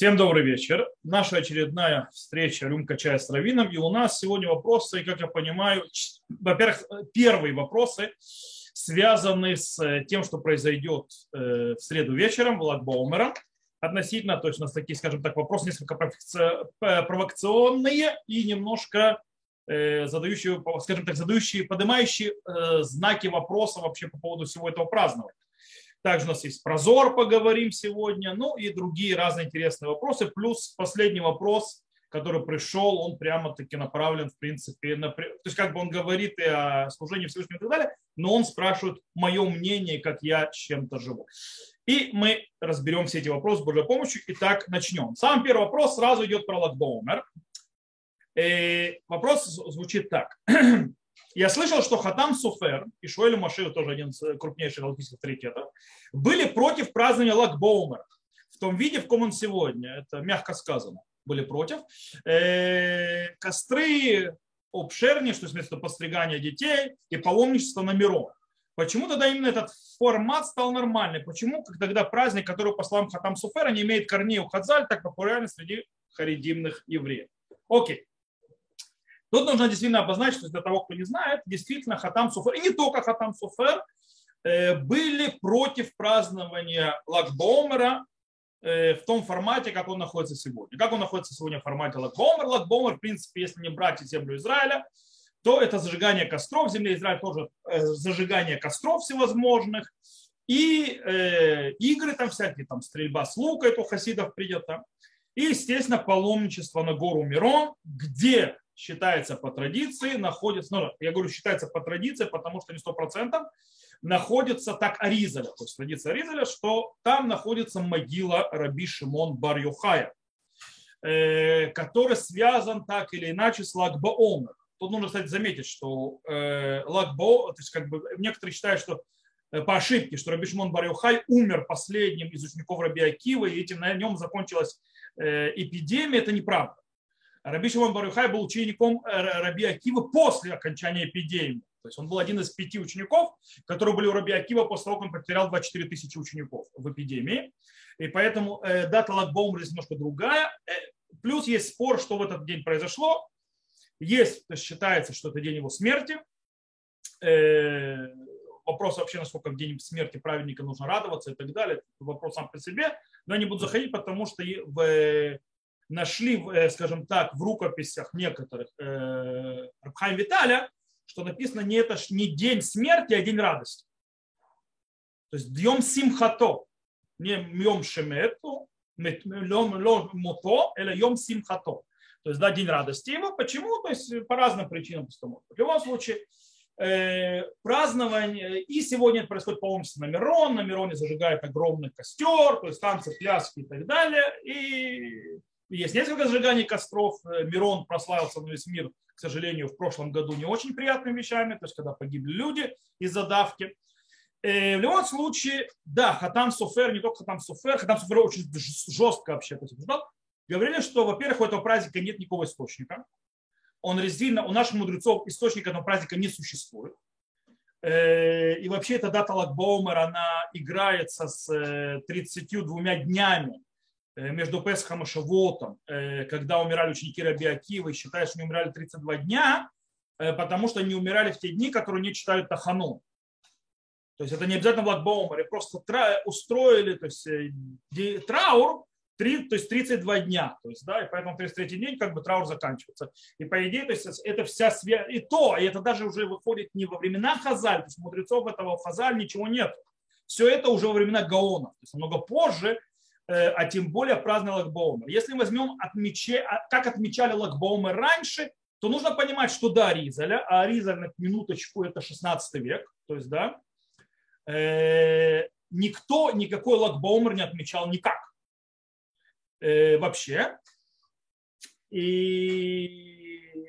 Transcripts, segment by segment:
Всем добрый вечер. Наша очередная встреча «Рюмка чая с Равином». И у нас сегодня вопросы, как я понимаю, во-первых, первые вопросы, связаны с тем, что произойдет э, в среду вечером в Лагбаумера. Относительно, то есть у нас такие, скажем так, вопросы несколько провокационные и немножко э, задающие, скажем так, задающие, поднимающие э, знаки вопроса вообще по поводу всего этого празднования. Также у нас есть прозор, поговорим сегодня, ну и другие разные интересные вопросы. Плюс последний вопрос, который пришел, он прямо-таки направлен, в принципе, на, то есть как бы он говорит и о служении Всевышнему и так далее, но он спрашивает мое мнение, как я чем-то живу. И мы разберем все эти вопросы с Божьей помощью. Итак, начнем. Самый первый вопрос сразу идет про Лагбоумер. И вопрос звучит так. Я слышал, что Хатам Суфер и Шуэль Машир, тоже один из крупнейших галактических авторитетов, были против празднования Лагбоумера в том виде, в каком он сегодня. Это мягко сказано. Были против. Э, костры обшерни, что вместо постригания детей и паломничество на миру. Почему тогда именно этот формат стал нормальный? Почему тогда праздник, который по словам Хатам Суфера не имеет корней у Хазаль, так популярен среди харидимных евреев? Окей. Тут нужно действительно обозначить, что для того, кто не знает, действительно Хатам Суфер, и не только Хатам Суфер, э, были против празднования Лагбомера э, в том формате, как он находится сегодня. Как он находится сегодня в формате Лагбомер? Лагбомер, в принципе, если не брать землю Израиля, то это зажигание костров. В земле Израиля тоже э, зажигание костров всевозможных. И э, игры там всякие, там стрельба с лука, это у хасидов принято. И, естественно, паломничество на гору Мирон, где считается по традиции, находится, ну, я говорю, считается по традиции, потому что не сто процентов, находится так Аризаля, то есть традиция Аризаля, что там находится могила Раби Шимон бар Юхая, э, который связан так или иначе с Лагбаомер. Тут нужно, кстати, заметить, что э, Лагбо, то есть как бы некоторые считают, что э, по ошибке, что Раби Шимон бар умер последним из учеников Раби Акива, и этим на нем закончилась эпидемия, это неправда. Раби Шимон Барюхай был учеником э, Раби Акива после окончания эпидемии. То есть он был один из пяти учеников, которые были у Раби Акива после того, как он потерял 24 тысячи учеников в эпидемии. И поэтому э, дата Лагбоум здесь немножко другая. Э, плюс есть спор, что в этот день произошло. Есть, считается, что это день его смерти. Вопрос вообще, насколько в день смерти праведника нужно радоваться и так далее. Вопрос сам по себе. Но я не буду заходить, потому что в нашли, э, скажем так, в рукописях некоторых э, Рабхайм Виталя, что написано не это не день смерти, а день радости. То есть дьем симхато, не йом шемету, йом мото, или йом симхато. То есть, да, день радости его. Почему? То есть, по разным причинам. В любом случае, э, празднование, и сегодня происходит паломничество на Мирон, на Мироне зажигает огромный костер, то есть танцы, пляски и так далее, и есть несколько зажиганий костров. Э, Мирон прославился на весь мир, к сожалению, в прошлом году не очень приятными вещами, то есть когда погибли люди из-за давки. Э, в любом случае, да, Хатам Суфер, не только Хатам Суфер, Хатам Суфер очень жестко вообще обсуждал, говорили, что, во-первых, у этого праздника нет никакого источника. Он резидентно, у наших мудрецов источника этого праздника не существует. Э, и вообще эта дата Лагбоумер, она играется с 32 днями между Песхом и Шавотом, э, когда умирали ученики Раби Акива, и считают, что они умирали 32 дня, э, потому что они умирали в те дни, которые не читают Тахану. То есть это не обязательно Бладбоумер, просто устроили то есть, траур, 3, то есть 32 дня. То есть, да, и поэтому 33 день как бы траур заканчивается. И по идее, то есть это вся связь, и то, и это даже уже выходит не во времена Хазаль, то есть мудрецов этого Хазаль ничего нет. Все это уже во времена Гаона. То есть намного позже Э, а тем более праздный Лагбоумер. Если возьмем, отмече, а, как отмечали Лагбоумер раньше, то нужно понимать, что до Аризаля, а Аризаль на минуточку это 16 век, то есть, да, э, никто никакой Лагбоумер не отмечал никак э, вообще. И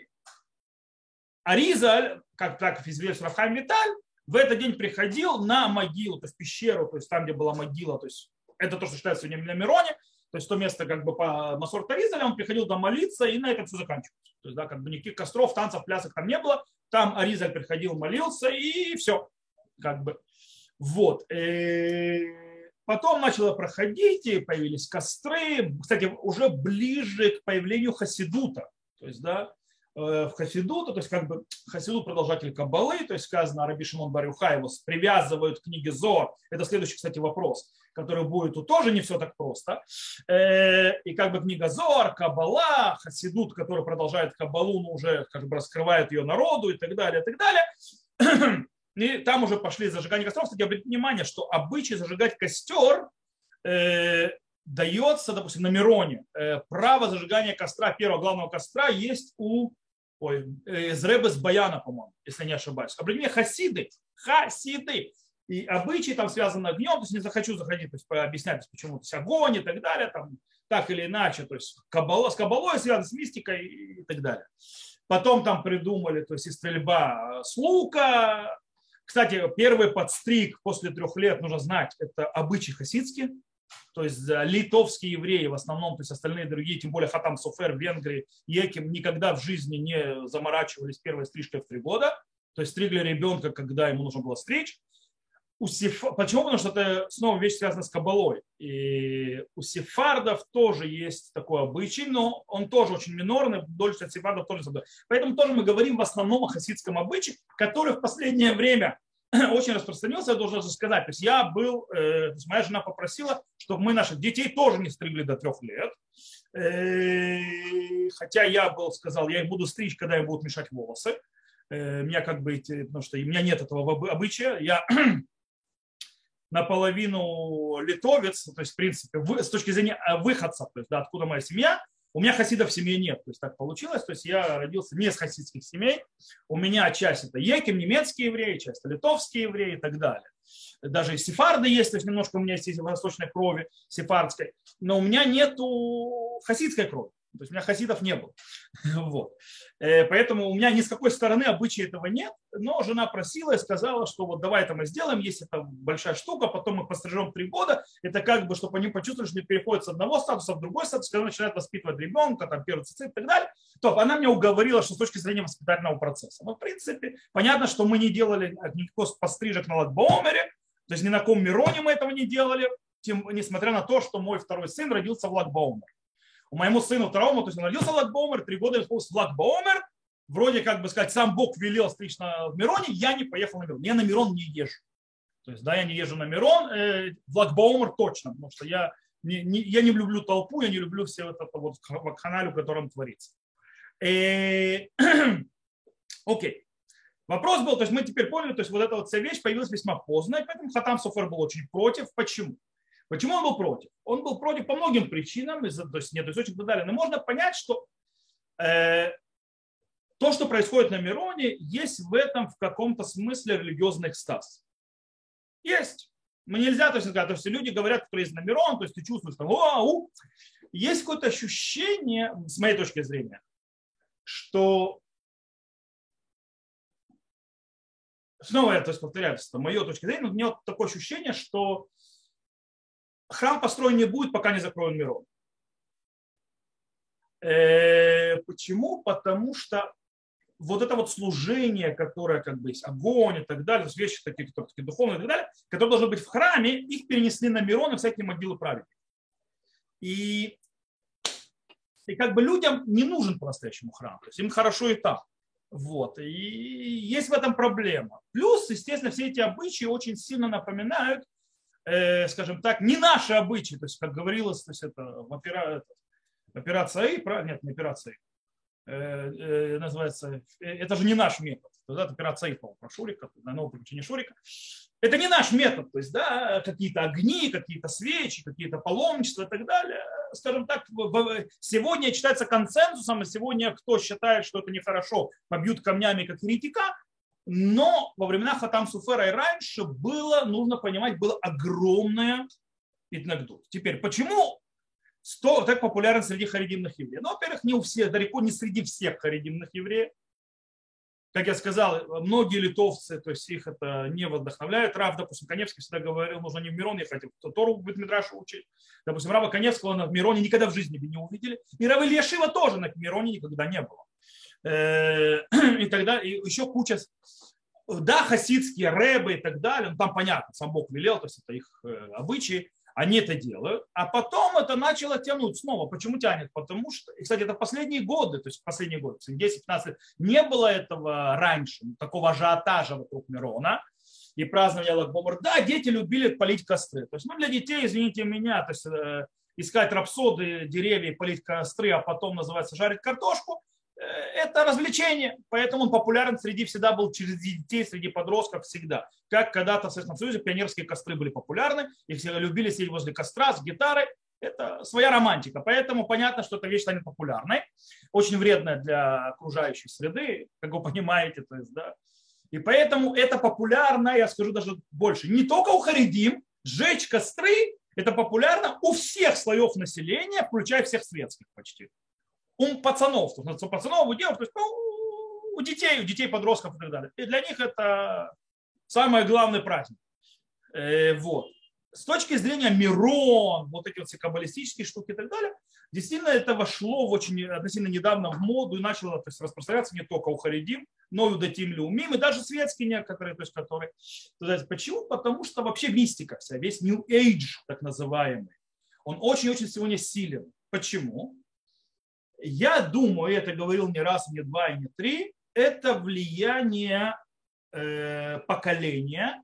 Аризаль, как так известно Рафхайм Виталь, в этот день приходил на могилу, то есть пещеру, то есть там, где была могила, то есть это то, что считается сегодня на Мироне, то есть то место как бы по Масор Таризаля, он приходил там молиться, и на этом все заканчивалось. То есть, да, как бы никаких костров, танцев, плясок там не было. Там Аризаль приходил, молился, и все. Как бы. Вот. Э, потом начало проходить, и появились костры. Кстати, уже ближе к появлению Хасидута. То есть, да, в Хасидута, то есть как бы Хасидут продолжатель Каббалы, то есть сказано Раби Шимон Барюха, его привязывают к книге Зор. Это следующий, кстати, вопрос, который будет тут тоже не все так просто. Э, и как бы книга Зор, Каббала, Хасидут, который продолжает Каббалу, но уже как бы раскрывает ее народу и так далее, и так далее. И там уже пошли зажигание костров. Кстати, обратите внимание, что обычай зажигать костер э, дается, допустим, на Мироне. Право зажигания костра, первого главного костра, есть у ой, из Ребес Баяна, по-моему, если не ошибаюсь. Обратите хасиды, хасиды. И обычаи там связаны огнем, то есть не захочу заходить, то есть объяснять, почему, то есть огонь и так далее, там, так или иначе, то есть кабала, с кабалой связано, с мистикой и так далее. Потом там придумали, то есть и стрельба с лука. Кстати, первый подстриг после трех лет, нужно знать, это обычай хасидский, то есть литовские евреи в основном, то есть остальные другие, тем более Хатам Софер в Венгрии, Еким никогда в жизни не заморачивались первой стрижкой в три года, то есть стригли ребенка, когда ему нужно было стричь. У сеф... Почему? Потому что это снова вещь связана с кабалой. И у сефардов тоже есть такой обычай, но он тоже очень минорный, дольше от сефардов тоже. Поэтому тоже мы говорим в основном о хасидском обычае, который в последнее время очень распространился, я должен сказать. То есть я был, э, то есть моя жена попросила, чтобы мы наших детей тоже не стригли до трех лет. Э, хотя я был, сказал, я их буду стричь, когда им будут мешать волосы. Э, меня как бы, потому что у меня нет этого обычая. Я наполовину литовец, то есть, в принципе, с точки зрения выходца, то есть, да, откуда моя семья, у меня хасидов в семье нет, то есть так получилось, то есть я родился не из хасидских семей, у меня часть это еким, немецкие евреи, часть литовские евреи и так далее. Даже и сефарды есть, то есть немножко у меня есть восточной крови сефардской, но у меня нету хасидской крови. То есть у меня хасидов не было. Вот. Э, поэтому у меня ни с какой стороны обычая этого нет. Но жена просила и сказала, что вот давай это мы сделаем, если это большая штука, потом мы пострижем три года. Это как бы, чтобы они почувствовали, что они переходят с одного статуса в другой статус, когда начинают воспитывать ребенка, там, первый цицит и так далее. То она мне уговорила, что с точки зрения воспитательного процесса. Но в принципе, понятно, что мы не делали никакого пострижек на Лагбаумере, то есть ни на ком Мироне мы этого не делали, тем, несмотря на то, что мой второй сын родился в Лагбаумере у моему сыну второму, то есть он родился Лагбомер, три года исполнился Лагбомер, вроде как бы сказать, сам Бог велел стричь на Мироне, я не поехал на Мирон. Я на Мирон не езжу. То есть, да, я не езжу на Мирон, э, в Лагбаумер точно, потому что я не, не, я не люблю толпу, я не люблю все это вот вакханалию, в котором творится. Э, окей. Вопрос был, то есть мы теперь поняли, то есть вот эта вот вся вещь появилась весьма поздно, и поэтому Хатам Софер был очень против. Почему? Почему он был против? Он был против по многим причинам, то есть нет источников и так далее. Но можно понять, что э, то, что происходит на Мироне, есть в этом в каком-то смысле религиозный экстаз. Есть. Мы нельзя то есть, сказать, то есть люди говорят, кто есть на Мирон, то есть ты чувствуешь, что ау, есть какое-то ощущение, с моей точки зрения, что снова я то есть, повторяюсь, это мое точка зрения, у меня вот такое ощущение, что храм построен не будет, пока не закроют Мирон. Э, почему? Потому что вот это вот служение, которое как бы есть огонь и так далее, вещи такие, которые духовные и так далее, которые должны быть в храме, их перенесли на Мирон и всякие могилы праведников. И, и как бы людям не нужен по-настоящему храм, то есть им хорошо и там. Вот. И есть в этом проблема. Плюс, естественно, все эти обычаи очень сильно напоминают скажем так, не наши обычаи, то есть, как говорилось, то есть это в опера, операция И, правильно? Нет, не операция э, э, называется, э, это же не наш метод. Да, это операция И, про Шурика, на новое приключение Шурика. Это не наш метод, то есть, да, какие-то огни, какие-то свечи, какие-то паломничества и так далее. Скажем так, сегодня читается консенсусом, и сегодня кто считает, что это нехорошо, побьют камнями как еретика, но во времена Хатам Суфера и раньше было, нужно понимать, было огромное Итнагдут. Теперь, почему 100 так популярен среди харидимных евреев? Ну, во-первых, не у всех, далеко не среди всех харидимных евреев. Как я сказал, многие литовцы, то есть их это не вдохновляет. Рав, допустим, Коневский всегда говорил, нужно не в Мирон ехать, а Тору будет Мидрашу учить. Допустим, Рава Коневского на Мироне никогда в жизни бы не увидели. И Рава Ильяшива тоже на Мироне никогда не было. Э, и тогда и еще куча, да, хасидские рэбы и так далее, ну, там понятно, сам Бог велел, то есть это их э, обычаи, Они это делают, а потом это начало тянуть снова. Почему тянет? Потому что, и, кстати, это последние годы, то есть последние годы, 10-15 лет, не было этого раньше, такого ажиотажа вокруг Мирона и празднования Лагбомар. Да, дети любили полить костры. То есть, ну, для детей, извините меня, то есть, э, искать рапсоды, деревья, полить костры, а потом, называется, жарить картошку, это развлечение, поэтому он популярен среди всегда был через детей, среди подростков всегда. Как когда-то в Советском Союзе пионерские костры были популярны, и все любили сидеть возле костра с гитарой. Это своя романтика, поэтому понятно, что эта вещь станет популярной, очень вредная для окружающей среды, как вы понимаете, то есть, да. И поэтому это популярно, я скажу даже больше, не только у харидим, сжечь костры, это популярно у всех слоев населения, включая всех светских почти у пацанов, у пацанов, у девушек, то есть, ну, у детей, у детей, подростков и так далее. И для них это самый главный праздник. Э, вот. С точки зрения Мирон, вот эти вот все каббалистические штуки и так далее, действительно это вошло в очень относительно недавно в моду и начало то есть, распространяться не только у Харидим, но и у Датим Леумим, и даже светские некоторые, то есть, которые. То есть, почему? Потому что вообще мистика вся, весь New Age, так называемый, он очень-очень сегодня силен. Почему? Я думаю, это говорил не раз, не два не три, это влияние э, поколения,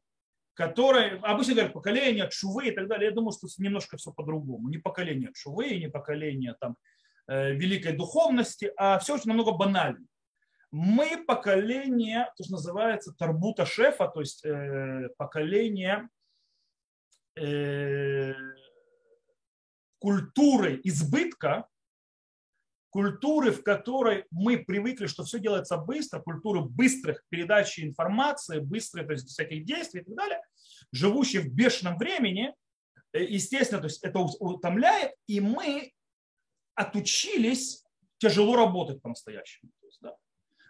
которое, обычно говорят поколение, шувы и так далее. Я думаю, что немножко все по-другому. Не поколение шувы, не поколение там, э, великой духовности, а все очень намного банально. Мы поколение, то, что называется тарбута шефа, то есть э, поколение э, культуры избытка, культуры, в которой мы привыкли, что все делается быстро, культуры быстрых передач информации, быстрых то есть всяких действий и так далее, живущие в бешеном времени, э, естественно, то есть это утомляет, и мы отучились тяжело работать по-настоящему. Да.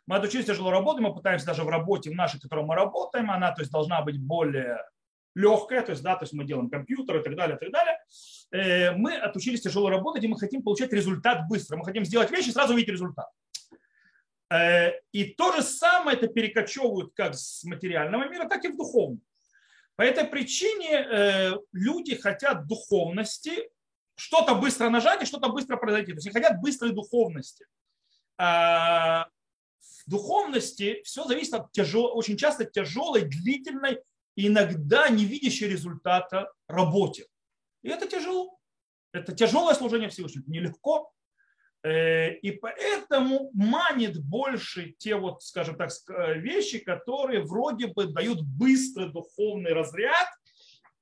Мы отучились тяжело работать, мы пытаемся даже в работе в нашей, в которой мы работаем, она то есть, должна быть более легкая, то есть, да, то есть мы делаем компьютер и так далее, и так далее. Э, мы отучились тяжело работать, и мы хотим получать результат быстро. Мы хотим сделать вещи и сразу увидеть результат. Э, и то же самое это перекочевывают как с материального мира, так и в духовный. По этой причине э, люди хотят духовности, что-то быстро нажать и что-то быстро произойти. То есть они хотят быстрой духовности. А в духовности все зависит от тяжел, очень часто тяжелой, длительной иногда не видящей результата работе. И это тяжело. Это тяжелое служение Всевышнему, нелегко. Э, и поэтому манит больше те вот, скажем так, вещи, которые вроде бы дают быстрый духовный разряд,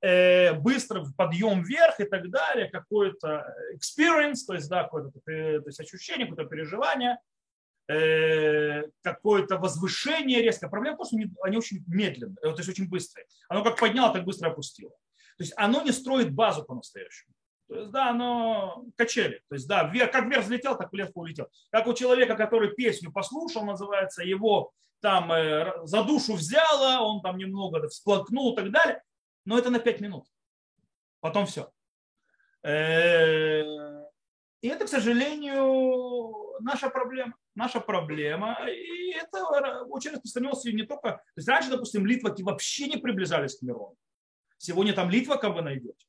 э, быстро подъем вверх и так далее, какой-то experience, то есть, да, какое-то то есть ощущение, какое-то переживание, Э, какое-то возвышение резко. Проблема в том, что они очень медленные, э, то есть очень быстрые. Оно как подняло, так быстро опустило. То есть оно не строит базу по-настоящему. То есть, да, оно качели. То есть, да, вверх, как вверх взлетел, так вверх улетел. Как у человека, который песню послушал, называется, его там э, за душу взяло, он там немного всплакнул и так далее. Но это на 5 минут. Потом все. И это, к сожалению, наша проблема наша проблема. И это очень распространилось не только... То есть раньше, допустим, литваки вообще не приближались к Мирону. Сегодня там литваков вы найдете.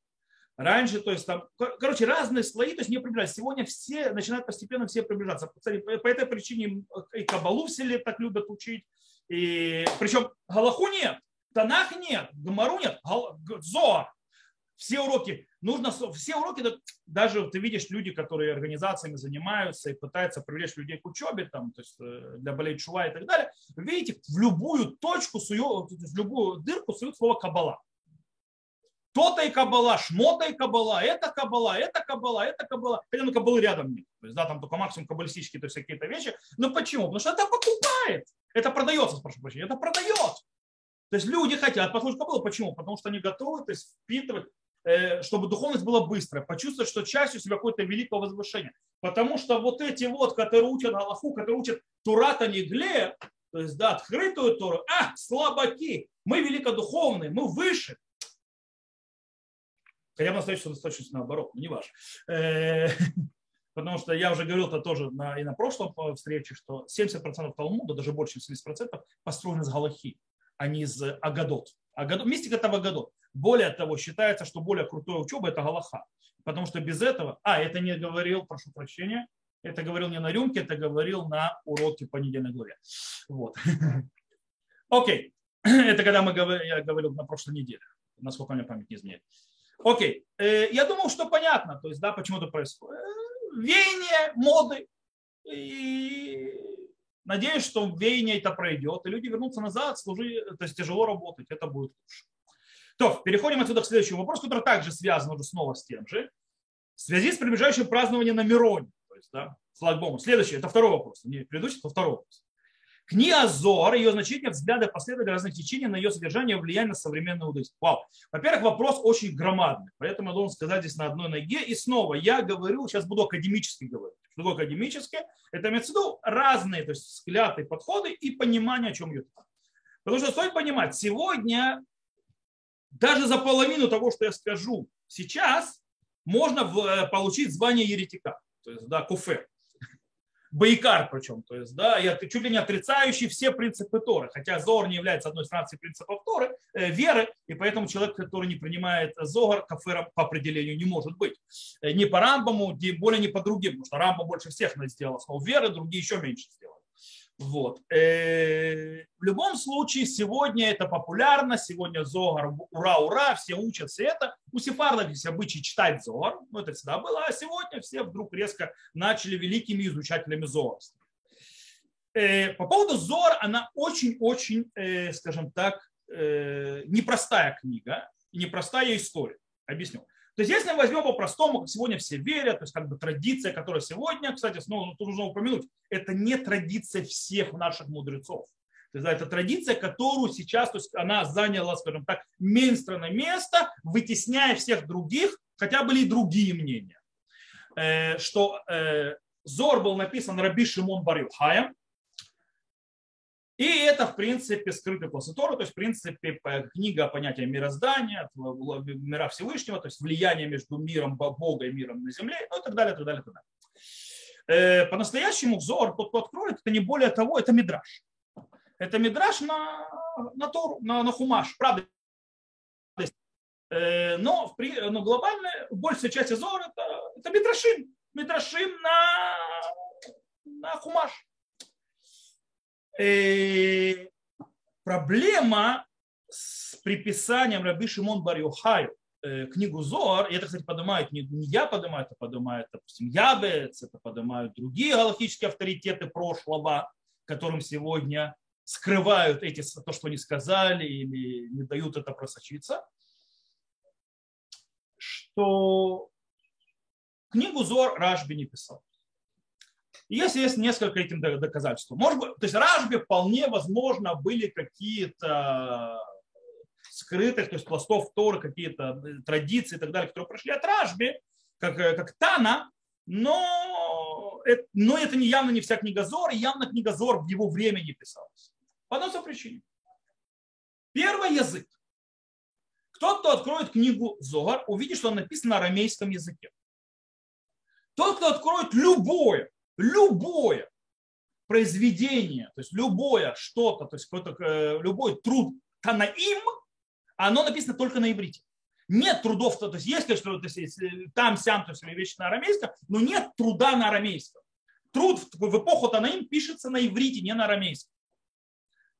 Раньше, то есть там, короче, разные слои, то есть не приближались. Сегодня все начинают постепенно все приближаться. По этой причине и Кабалу все лет так любят учить. И, причем Галаху нет, Танах нет, Гамару нет, Зоар. Все уроки нужно, все уроки, даже ты видишь люди, которые организациями занимаются и пытаются привлечь людей к учебе, там, то есть э, для болеть чува и так далее, видите, в любую точку, суют, в любую дырку суют слово кабала. То-то и кабала, шмота и кабала, это кабала, это кабала, это кабала. Хотя ну кабалы рядом нет. То есть, да, там только максимум каббалистические, то есть какие-то вещи. Но почему? Потому что это покупает. Это продается, прошу прощения, это продает. То есть люди хотят послушать кабалу. Почему? Потому что они готовы то есть, впитывать чтобы духовность была быстрая, почувствовать, что частью себя какое-то великое возвышение. Потому что вот эти вот, которые учат Аллаху, которые учат Турата Негле, то есть, да, открытую Тору, а, слабаки, мы великодуховные, мы выше. Хотя бы настоящий достаточно наоборот, но не важно. Э, потому что я уже говорил это тоже на, и на прошлом встрече, что 70% Талмуда, даже больше, чем 70%, построены из Галахи, а не из Агадот. Агадот мистика это Агадот. Более того, считается, что более крутая учеба – это Галаха. Потому что без этого, а, это не говорил, прошу прощения, это говорил не на рюмке, это говорил на уроке по недельной главе. Вот. Окей. Это когда мы говорили, я говорил на прошлой неделе, насколько мне память не изменяет. Окей. Э, я думал, что понятно, то есть, да, почему это происходит. Э, веяние моды. И надеюсь, что веяние это пройдет, и люди вернутся назад, служи, то есть тяжело работать, это будет лучше. То, переходим отсюда к следующему вопросу, который также связан уже снова с тем же. В связи с приближающим празднованием на Мироне, то есть, да, слава Богу. Следующий, это второй вопрос, не предыдущий, это второй вопрос. Книга Зор, ее значение, взгляды последователей разных течений на ее содержание влияние на современный иудаизм. Вау. Во-первых, вопрос очень громадный, поэтому я должен сказать здесь на одной ноге. И снова, я говорю, сейчас буду академически говорить. Что такое академически? Это имеется в виду разные то есть взгляды, подходы и понимание, о чем идет. Потому что стоит понимать, сегодня даже за половину того, что я скажу сейчас, можно э, получить звание еретика, то есть, да, куфер. Байкар причем, то есть, да, я чуть ли не отрицающий все принципы Торы, хотя Зор не является одной из 13 принципов Торы, э, веры, и поэтому человек, который не принимает Зогар, кафера по определению не может быть. Э, не по Рамбаму, тем более не по другим, потому что Рамбам больше всех сделал основу веры, другие еще меньше сделали. Вот. Э, в любом случае, сегодня это популярно, сегодня Зогар, ура, ура, все учатся это. У сефардов есть обычай читать Зогар, ну это всегда было, а сегодня все вдруг резко начали великими изучателями Зогарства. Э, по поводу Зор, она очень-очень, э, скажем так, непростая книга, непростая история. Объясню. То есть если мы возьмем по-простому, как сегодня все верят, то есть как бы традиция, которая сегодня, кстати, снова ну, нужно упомянуть, это не традиция всех наших мудрецов. То есть, да, это традиция, которую сейчас, то есть она заняла, скажем так, мейнстранное место, вытесняя всех других, хотя были и другие мнения. Э, что э, Зор был написан Раби Шимон Бар и это, в принципе, скрытый после то есть, в принципе, книга о понятии мироздания, мира Всевышнего, то есть влияние между миром Бога и миром на земле, ну и так далее, так далее, так далее. Э, по-настоящему взор, тот, кто откроет, это не более того, это мидраж. Это мидраж на, на Тору, на, на Хумаш, правда. Э, но, но глобально большая часть Зор это, это мидрашим. Мидрашим на, на Хумаш. Э, проблема с приписанием Раби Шимон Бар Йохаю э, книгу Зор, и это, кстати, поднимают не, не я поднимаю, это поднимают, допустим, Ябец, это поднимают другие галактические авторитеты прошлого, которым сегодня скрывают эти, то, что они сказали, или не дают это просочиться, что книгу Зор Рашби не писал. И если есть несколько этим доказательств. Может быть, то есть Ражбе вполне возможно были какие-то скрытых, то есть пластов Торы, какие-то традиции и так далее, которые прошли от Ражби, как, как Тана, но, но это не явно не вся книга Зор, и явно книга Зор в его время не писалась. По одной причине. Первый язык. Тот, кто откроет книгу Зогар, увидит, что она написана на арамейском языке. Тот, кто откроет любое любое произведение, то есть любое что-то, то есть какой-то, э, любой труд Танаим, оно написано только на иврите. Нет трудов, то есть есть, конечно, то есть, там, сям, то есть вещи на арамейском, но нет труда на арамейском. Труд в эпоху Танаим пишется на иврите, не на арамейском.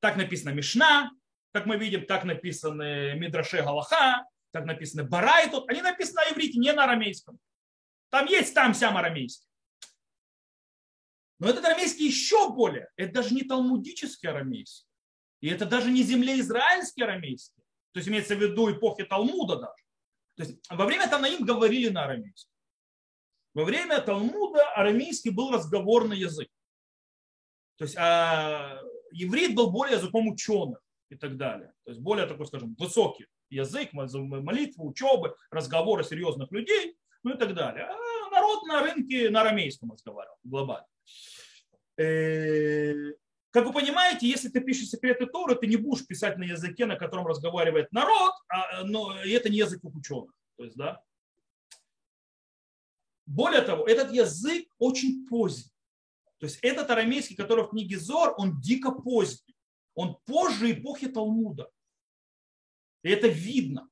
Так написано Мишна, как мы видим, так написаны Мидраше Галаха, так написаны Барайтут. Они написаны на иврите, не на арамейском. Там есть там сям арамейский. Но этот арамейский еще более. Это даже не талмудический арамейский. И это даже не землеизраильский арамейский. То есть имеется в виду эпохи Талмуда даже. То есть во время Танаим говорили на арамейском. Во время Талмуда арамейский был разговорный язык. То есть а еврит был более языком ученых и так далее. То есть более такой, скажем, высокий язык, молитвы, учебы, разговоры серьезных людей, ну и так далее. А народ на рынке на арамейском разговаривал глобально. Э, как вы понимаете, если ты пишешь секреты Торы, ты не будешь писать на языке, на котором разговаривает народ, а, но это не язык ученых. То есть, да. Более того, этот язык очень поздний. То есть этот арамейский, который в книге Зор, он дико поздний. Он позже эпохи Талмуда. И это видно.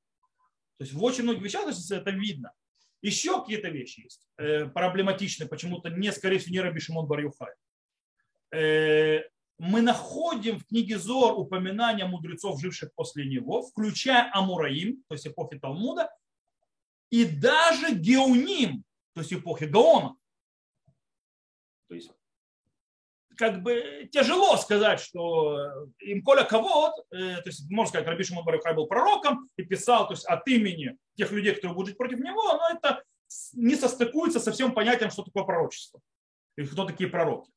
То есть в очень многих вещах это видно. Еще какие-то вещи есть э, проблематичные, почему-то не, скорее всего, не Раби Шимон бар э, мы находим в книге Зор упоминания мудрецов, живших после него, включая Амураим, то есть эпохи Талмуда, и даже Геуним, то есть эпохи Гаона. То есть как бы тяжело сказать, что им коля кого, э, то есть можно сказать, Раби Шимон был пророком и писал то есть, от имени тех людей, которые будут жить против него, но это не состыкуется со всем понятием, что такое пророчество и кто такие пророки.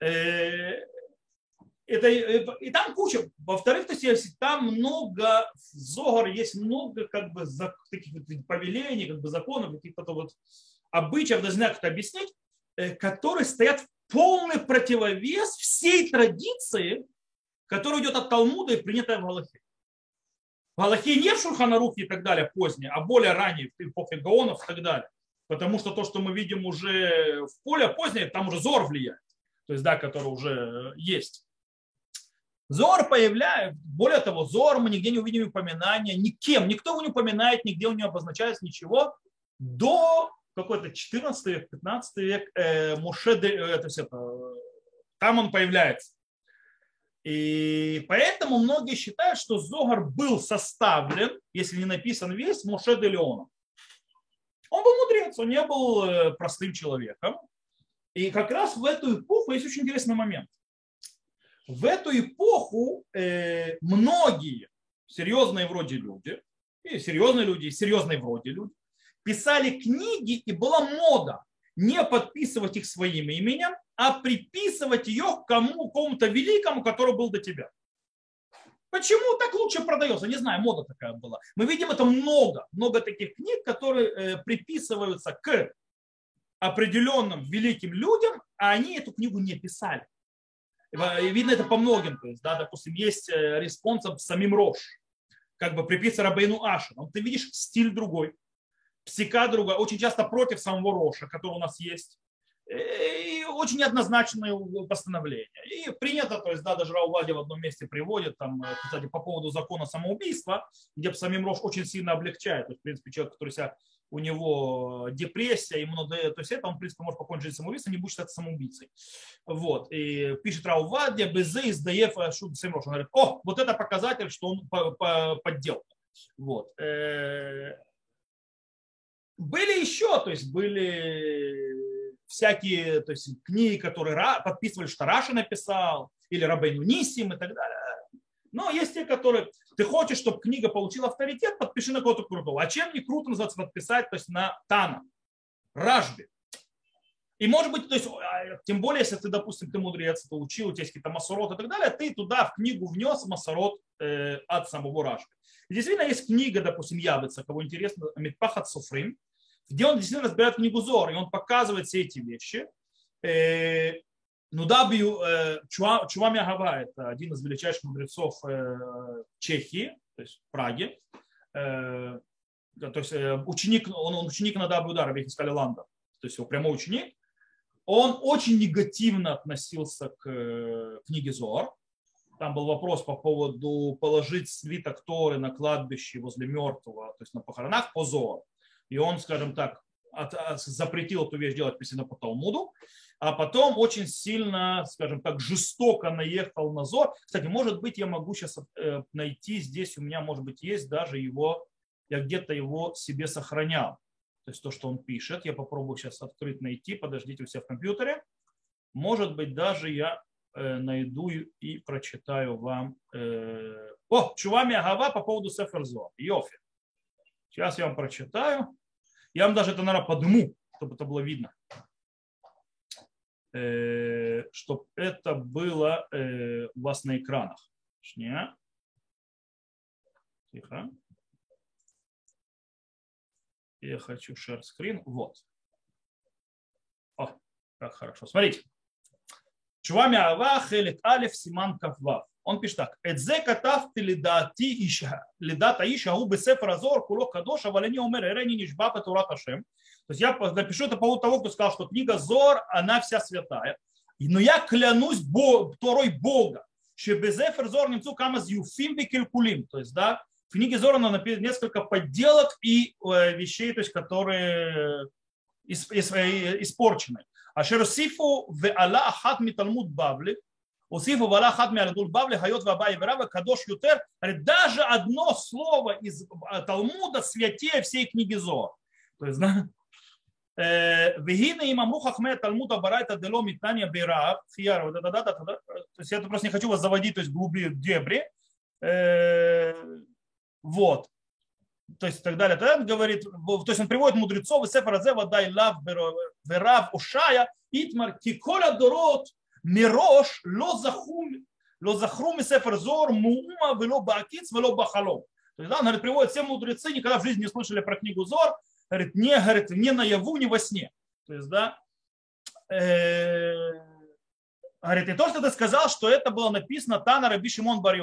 Э, это, и там куча. Во-вторых, то есть там много, Зогар есть много как бы таких повелений, как бы законов, каких-то вот обычаев, даже знаю, как это объяснить, э, которые стоят в полный противовес всей традиции, которая идет от Талмуда и принятая в Галахе. В Галахе не в Шурханарухе и так далее позднее, а более ранее, в эпохе Гаонов и так далее. Потому что то, что мы видим уже в поле позднее, там уже Зор влияет. То есть, да, который уже есть. Зор появляется, более того, Зор мы нигде не увидим упоминания, никем, никто его не упоминает, нигде он не обозначается ничего до какой-то 14 век, 15 век, э, Муше, э, это, там он появляется. И поэтому многие считают, что Зогар был составлен, если не написан весь, Муше де Леоном. Он был мудрец, он не был э, простым человеком. И как раз в эту эпоху есть очень интересный момент. В эту эпоху э, многие серьезные вроде люди, и серьезные люди, и серьезные вроде люди, писали книги, и была мода не подписывать их своим именем, а приписывать ее кому, кому-то великому, который был до тебя. Почему так лучше продается? Не знаю, мода такая была. Мы видим это много, много таких книг, которые э, приписываются к определенным великим людям, а они эту книгу не писали. И видно это по многим. То есть, да, допустим, есть э, респонсом самим Рош, как бы приписывается Рабейну Аша. Но ты видишь стиль другой, псика другая, очень часто против самого Роша, который у нас есть. И очень неоднозначное постановление. И принято, то есть, да, даже Раувади в одном месте приводит, там, э, кстати, по поводу закона самоубийства, где самим Рош очень сильно облегчает. То есть, в принципе, человек, который себя у него депрессия, ему надо, то есть это он, в принципе, может покончить самоубийством, не будет считаться самоубийцей. Вот. И пишет Раувадия, Безе, издаев, Шуд Семрош. Он говорит, о, вот это показатель, что он поддел. Вот. Были еще, то есть были всякие то есть, книги, которые подписывали, что Раша написал, или Рабейну Нисим и так далее. Но есть те, которые, ты хочешь, чтобы книга получила авторитет, подпиши на кого-то крутого. А чем не круто называется подписать, то есть на Тана, Ражби. И может быть, то есть, а, тем более, если ты, допустим, ты мудрец, ты учил, у тебя есть какие-то масорот и так далее, ты туда в книгу внес масорот э, от самого Ражби. И действительно есть книга, допустим, Явица, кого интересно, Митпахат Суфрим, где он действительно разбирает книгу Зор, и он показывает все эти вещи. Э, ну да, э, Чувами Агава, это один из величайших мудрецов э, Чехии, то есть Праги. То есть ученик, он, он ученик Надабы Удара, Вехискали Ланда, то есть его прямой ученик. Он очень негативно относился к книге Зор. Там был вопрос по поводу положить свиток Торы на кладбище возле мертвого, то есть на похоронах по Зор и он, скажем так, от, от, запретил эту вещь делать писано по Талмуду, а потом очень сильно, скажем так, жестоко наехал на Зор. Кстати, может быть, я могу сейчас э, найти здесь, у меня, может быть, есть даже его, я где-то его себе сохранял. То есть то, что он пишет, я попробую сейчас открыть, найти, подождите у себя в компьютере. Может быть, даже я э, найду и прочитаю вам. Э, о, Чувами Агава по поводу Сеферзо. Йофи. Сейчас я вам прочитаю. Я вам даже это, наверное, подниму, чтобы это было видно. Э, чтобы это было э, у вас на экранах. Тихо. Я хочу share screen. Вот. О, как хорошо. Смотрите. Чувами Авах, Элит Алиф, Симан Каввав. Он пишет так. Эдзе катавты лидати иша, лидата иша, убы сефер азор, кулок кадоша, валени умер, эрени нишба патурат ашем. То есть я напишу это по поводу того, кто сказал, что книга Зор, она вся святая. Но я клянусь Бог, Торой Бога, что без эфер Зор немцу камаз юфим бекелькулим. То есть, да, в книге Зора написано несколько подделок и вещей, то есть, которые испорчены. А Шерсифу в Алла Ахат Миталмуд Бавли, Усифу Вала Хат Миалдул Бавли, Хайот Ваба и Верава, Кадош Ютер, даже одно слово из Талмуда святее всей книги Зор. То есть, да, Вегина им амру хахме Талмуда барайта дело митания бирав, хияр, то есть я просто не хочу вас заводить, то есть глубли дебри, вот. То есть и так далее. Тогда он говорит, то есть он приводит мудрецов, и сефер азе вадай лав верав ушая, итмар киколя дорот мирош ло захум ло захру сефер зор муума вело баакиц вело бахалом. То есть да, он говорит, приводит все мудрецы, никогда в жизни не слышали про книгу Зор, говорит, не, говорит, не наяву, не во сне. То есть, да, э, говорит, и то, что ты сказал, что это было написано Тана Раби Шимон Бар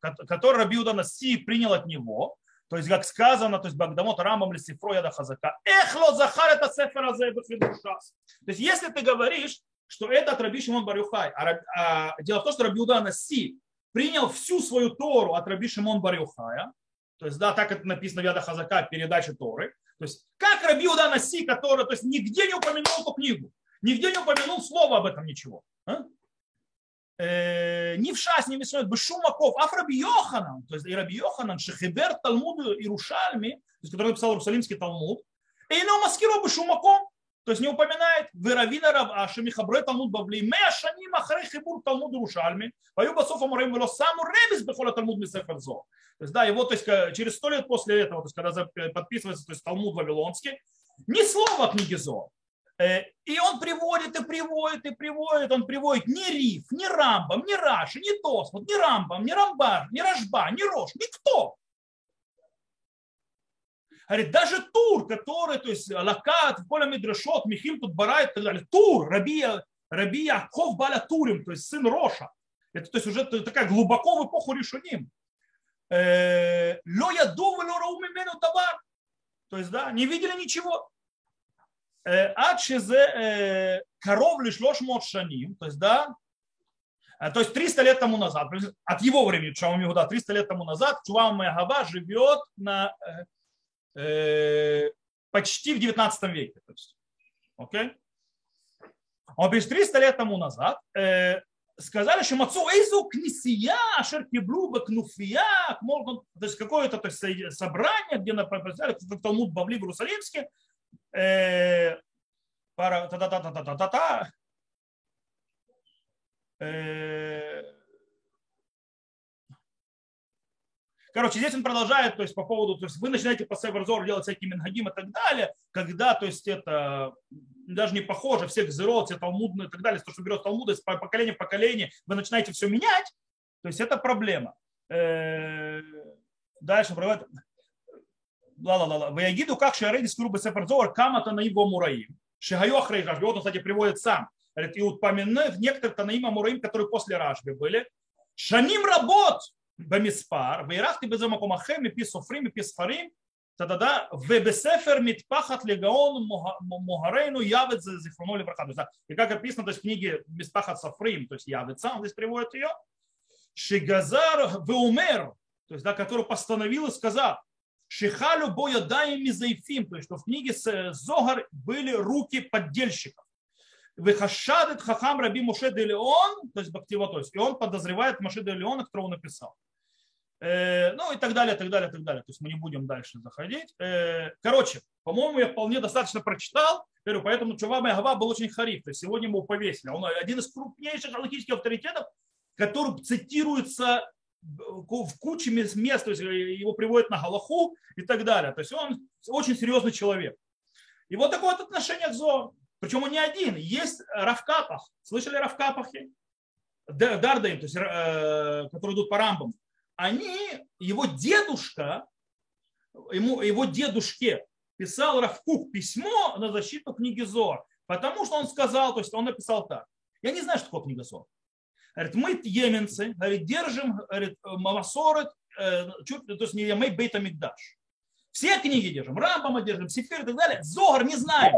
который Раби Удана Си принял от него, то есть, как сказано, то есть, Багдамот Рамбам Лисифро Яда Хазака. Эхло Захар это Сефер То есть, если ты говоришь, что это от Раби Шимон Барюхай, а, а, дело в том, что Раби Удана Си принял всю свою Тору от Раби Шимон Барюхая, то есть, да, так это написано в Яда Хазака, передача Торы. То есть, как Раби Удана Си, который, то есть, нигде не упомянул эту книгу, нигде не упомянул слова об этом ничего. А? ни в шас, ни в Мисроид, Бешумаков, а Раби Йоханан, то есть и Раби Йоханан, Шехибер Талмуд Иерушальми, то есть, который написал Иерусалимский Талмуд, и не маскиро Бешумаком, то есть не упоминает Веравина Рав Аши, Михабре Талмуд Бавли, Мея Шаним Ахрей Хибур Талмуд Иерушальми, Пою Басоф Амурем Вело Саму Ребис Бехола Талмуд Мисефер. То есть, да, его, то есть, через сто лет после этого, то есть, когда подписывается то есть, Талмуд Вавилонский, ни слова книги Зо. Э, и он приводит, и приводит, и приводит, он приводит ни Риф, ни Рамбам, ни Раши, ни Тосфот, ни Рамбам, ни Рамбар, ни Рашба, ни Рош, никто. Говорит, даже Тур, который, то есть Лакат, Коля Медрешот, Михим тут Тутбарай, так далее, Тур, Рабия, Рабия, Ков Баля Турим, то есть сын Роша. Это то есть уже такая глубоко в эпоху Ришуним. Э, ло я думаю, ло рауми мену товар. То есть, да, не видели ничего. Э, Адшизе э, коров лишь лош шаним, то есть, да, то есть 300 лет тому назад, от его времени, Чуам Иуда, 300 лет тому назад, Чуам Мегава живет на э, почти в 19 веке. То есть, okay? Он пишет, 300 лет тому назад э, сказали, что Мацу Эйзу книсия, Шеркиблу Бакнуфия, то есть какое-то то есть, собрание, где на Талмуд Бавли в Иерусалимске, пара та та та та та та та Короче, здесь он продолжает, то есть по поводу, то есть вы начинаете по Северзор делать всякие минхагим и так далее, когда, то есть это даже не похоже, все гзерот, все талмудные и так далее, то, что берет талмуды из поколения в поколение, вы начинаете все менять, то есть это проблема. Дальше проводит ла-ла-ла. Ваягиду как шарейдис грубо сеферзор камата на его мураим. Ахрей Рашби. Вот он, кстати, приводит сам. Говорит, и упомянув некоторых Танаима Мураим, которые после Рашби были. Шаним работ במספר, והארכתי בזה מקום אחר מפי סופרים, מפי ספרים, תדדה, ובספר מתפחת לגאון מוהרנו явец זיכרונו לברכה. И как описано то есть, в книге Миспахат Сафрим, то есть явица, он здесь приводит ее, Шигазар Веумер, то есть, да, который постановил и сказал, Шихалю боя даем мизаифим, то есть что в книге Зогар были руки поддельщиков. Вехашадет хахам раби Моше де Леон, то есть Бактива, то есть, и он подозревает Моше де Леона, которого написал. Ну и так далее, так далее, так далее. То есть мы не будем дальше заходить. Короче, по-моему, я вполне достаточно прочитал, говорю, поэтому Чува Мегава был очень хариф. То есть сегодня мы его повесили. Он один из крупнейших аллахических авторитетов, который цитируется в куче мест, то есть э, его приводят на Галаху и так далее. То есть он очень серьезный человек. И вот такое вот отношение к Зо. Причем он не один. Есть Равкапах. Слышали Равкапахи? Дардаим, то есть, э, которые идут по рамбам. Они, его дедушка, ему, его дедушке писал Равкук письмо на защиту книги Зор. Потому что он сказал, то есть он написал так. Я не знаю, что такое книга Зор. Говорит, мы еменцы, говорит, держим говорит, Мавасорет, э, то есть не мы Бейта Мигдаш. Все книги держим, Рамбама держим, Сефир и так далее. Зогар не знаем.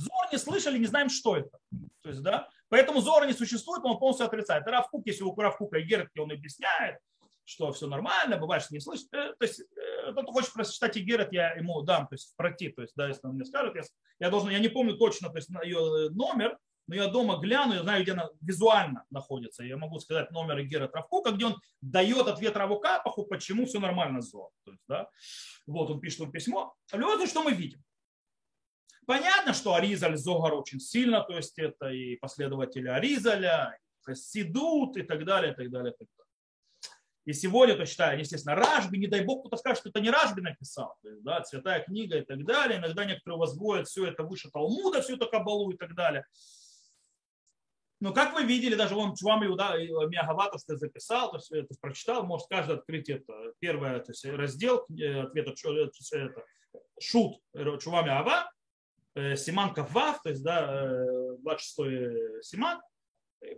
Зор не слышали, не знаем, что это. То есть, да? Поэтому Зора не существует, он полностью отрицает. Равкук, если у Равкука и Герет, он объясняет, что все нормально, бывает, что не слышит. Э, то есть, э, кто хочет прочитать Игерет, я ему дам, то есть пройти, то есть, да, если он мне скажет, я, я должен, я не помню точно, то есть ее номер, но я дома гляну, я знаю, где она визуально находится. Я могу сказать номер Игера Травкука, где он дает ответ Равукапаху, почему все нормально с То есть, да, вот он пишет ему письмо. Любом что мы видим? Понятно, что Аризаль Зогар очень сильно, то есть это и последователи Аризаля, Хасидут и так далее, и так далее, и так далее. И сегодня, то считаю, естественно, Ражби, не дай бог кто-то скажет, что это не Ражби написал, то есть, да, святая книга и так далее. Иногда некоторые возводят все это выше Талмуда, всю эту кабалу и так далее. Но как вы видели, даже вон Чувам Иуда Миагаватов записал, то есть, это прочитал, может каждый открыть это. Первый то есть, раздел э, ответа это, Шут Чувам Ава, Э, Симан Кавав, то есть да, 26-й э, Симан,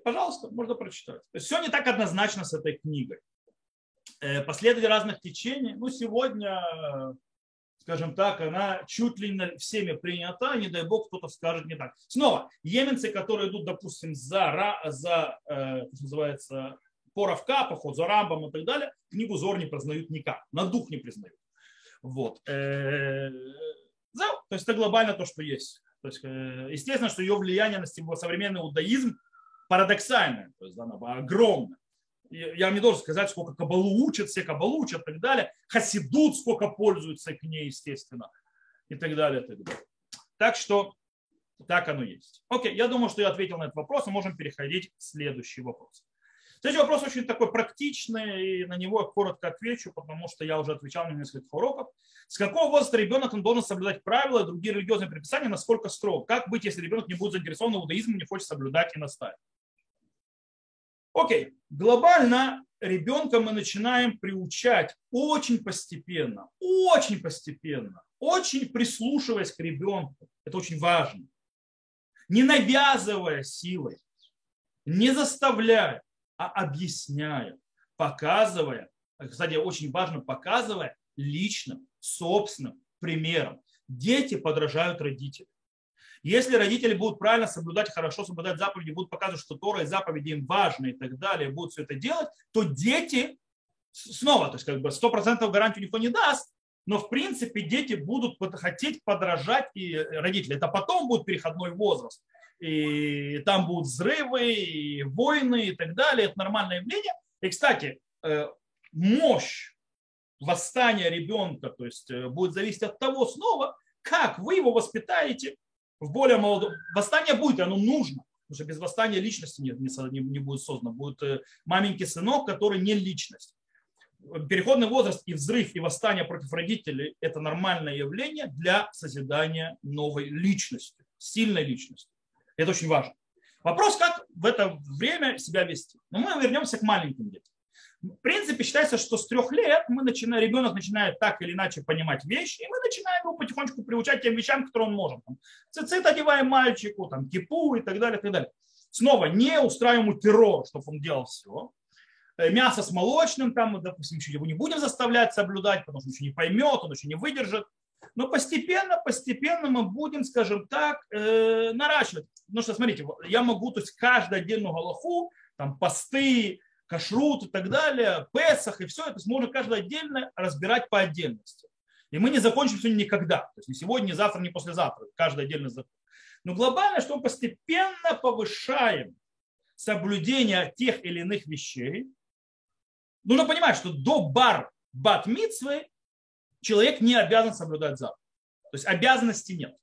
пожалуйста, можно прочитать. То все не так однозначно с этой книгой. Э, последователи разных течений, ну сегодня, скажем так, она чуть ли не всеми принята, не дай бог кто-то скажет не так. Снова, еменцы, которые идут, допустим, за, за как называется, Поровка, поход за Рамбом и так далее, книгу Зор не признают никак, на дух не признают. Вот. То есть это глобально то, что есть. То есть, э, естественно, что ее влияние на современный иудаизм парадоксальное, то есть оно огромное. Я вам не должен сказать, сколько кабалу учат, все кабалу учат и так далее. Хасидут сколько пользуются к ней, естественно, и так далее, и так далее. Так что так оно есть. Окей, я думаю, что я ответил на этот вопрос, и можем переходить к следующий вопрос. Следующий вопрос очень такой практичный, и на него я коротко отвечу, потому что я уже отвечал на несколько уроков. С какого возраста ребенок должен соблюдать правила и другие религиозные предписания, насколько строго? Как быть, если ребенок не будет заинтересован в иудаизме, не хочет соблюдать и наставить? Окей, глобально ребенка мы начинаем приучать очень постепенно, очень постепенно, очень прислушиваясь к ребенку. Это очень важно. Не навязывая силой, не заставляя, а объясняя, показывая, кстати, очень важно, показывая личным, собственным примером. Дети подражают родителям. Если родители будут правильно соблюдать, хорошо соблюдать заповеди, будут показывать, что Тора и заповеди им важны и так далее, будут все это делать, то дети снова, то есть как бы 100% гарантию никто не даст, но в принципе дети будут хотеть подражать и родители. Это потом будет переходной возраст и там будут взрывы, и войны и так далее. Это нормальное явление. И, кстати, э, мощь восстания ребенка, то есть э, будет зависеть от того снова, как вы его воспитаете в более молодом. Восстание будет, оно нужно. Потому что без восстания личности нет, не, не будет создано. Будет э, маменький сынок, который не личность. Переходный возраст и взрыв, и восстание против родителей – это нормальное явление для созидания новой личности, сильной личности. Это очень важно. Вопрос, как в это время себя вести. Но мы вернемся к маленьким детям. В принципе, считается, что с трех лет мы начинаем, ребенок начинает так или иначе понимать вещи, и мы начинаем его потихонечку приучать тем вещам, которые он может. Там, цицит одеваем мальчику, там, кипу и так далее, и так далее. Снова не устраиваем ему террор, чтобы он делал все. Э, мясо с молочным, там, допустим, еще его не будем заставлять соблюдать, потому что он еще не поймет, он еще не выдержит. Но постепенно, постепенно мы будем, скажем так, э, наращивать. Потому что, смотрите, я могу, то есть каждую отдельную галаху, там посты, кашрут и так далее, песах и все это можно каждое отдельно разбирать по отдельности. И мы не закончим сегодня никогда. То есть не сегодня, не завтра, не послезавтра. Каждый отдельно закон. Но глобально, что мы постепенно повышаем соблюдение тех или иных вещей. Нужно понимать, что до бар бат человек не обязан соблюдать заповедь. То есть обязанности нет.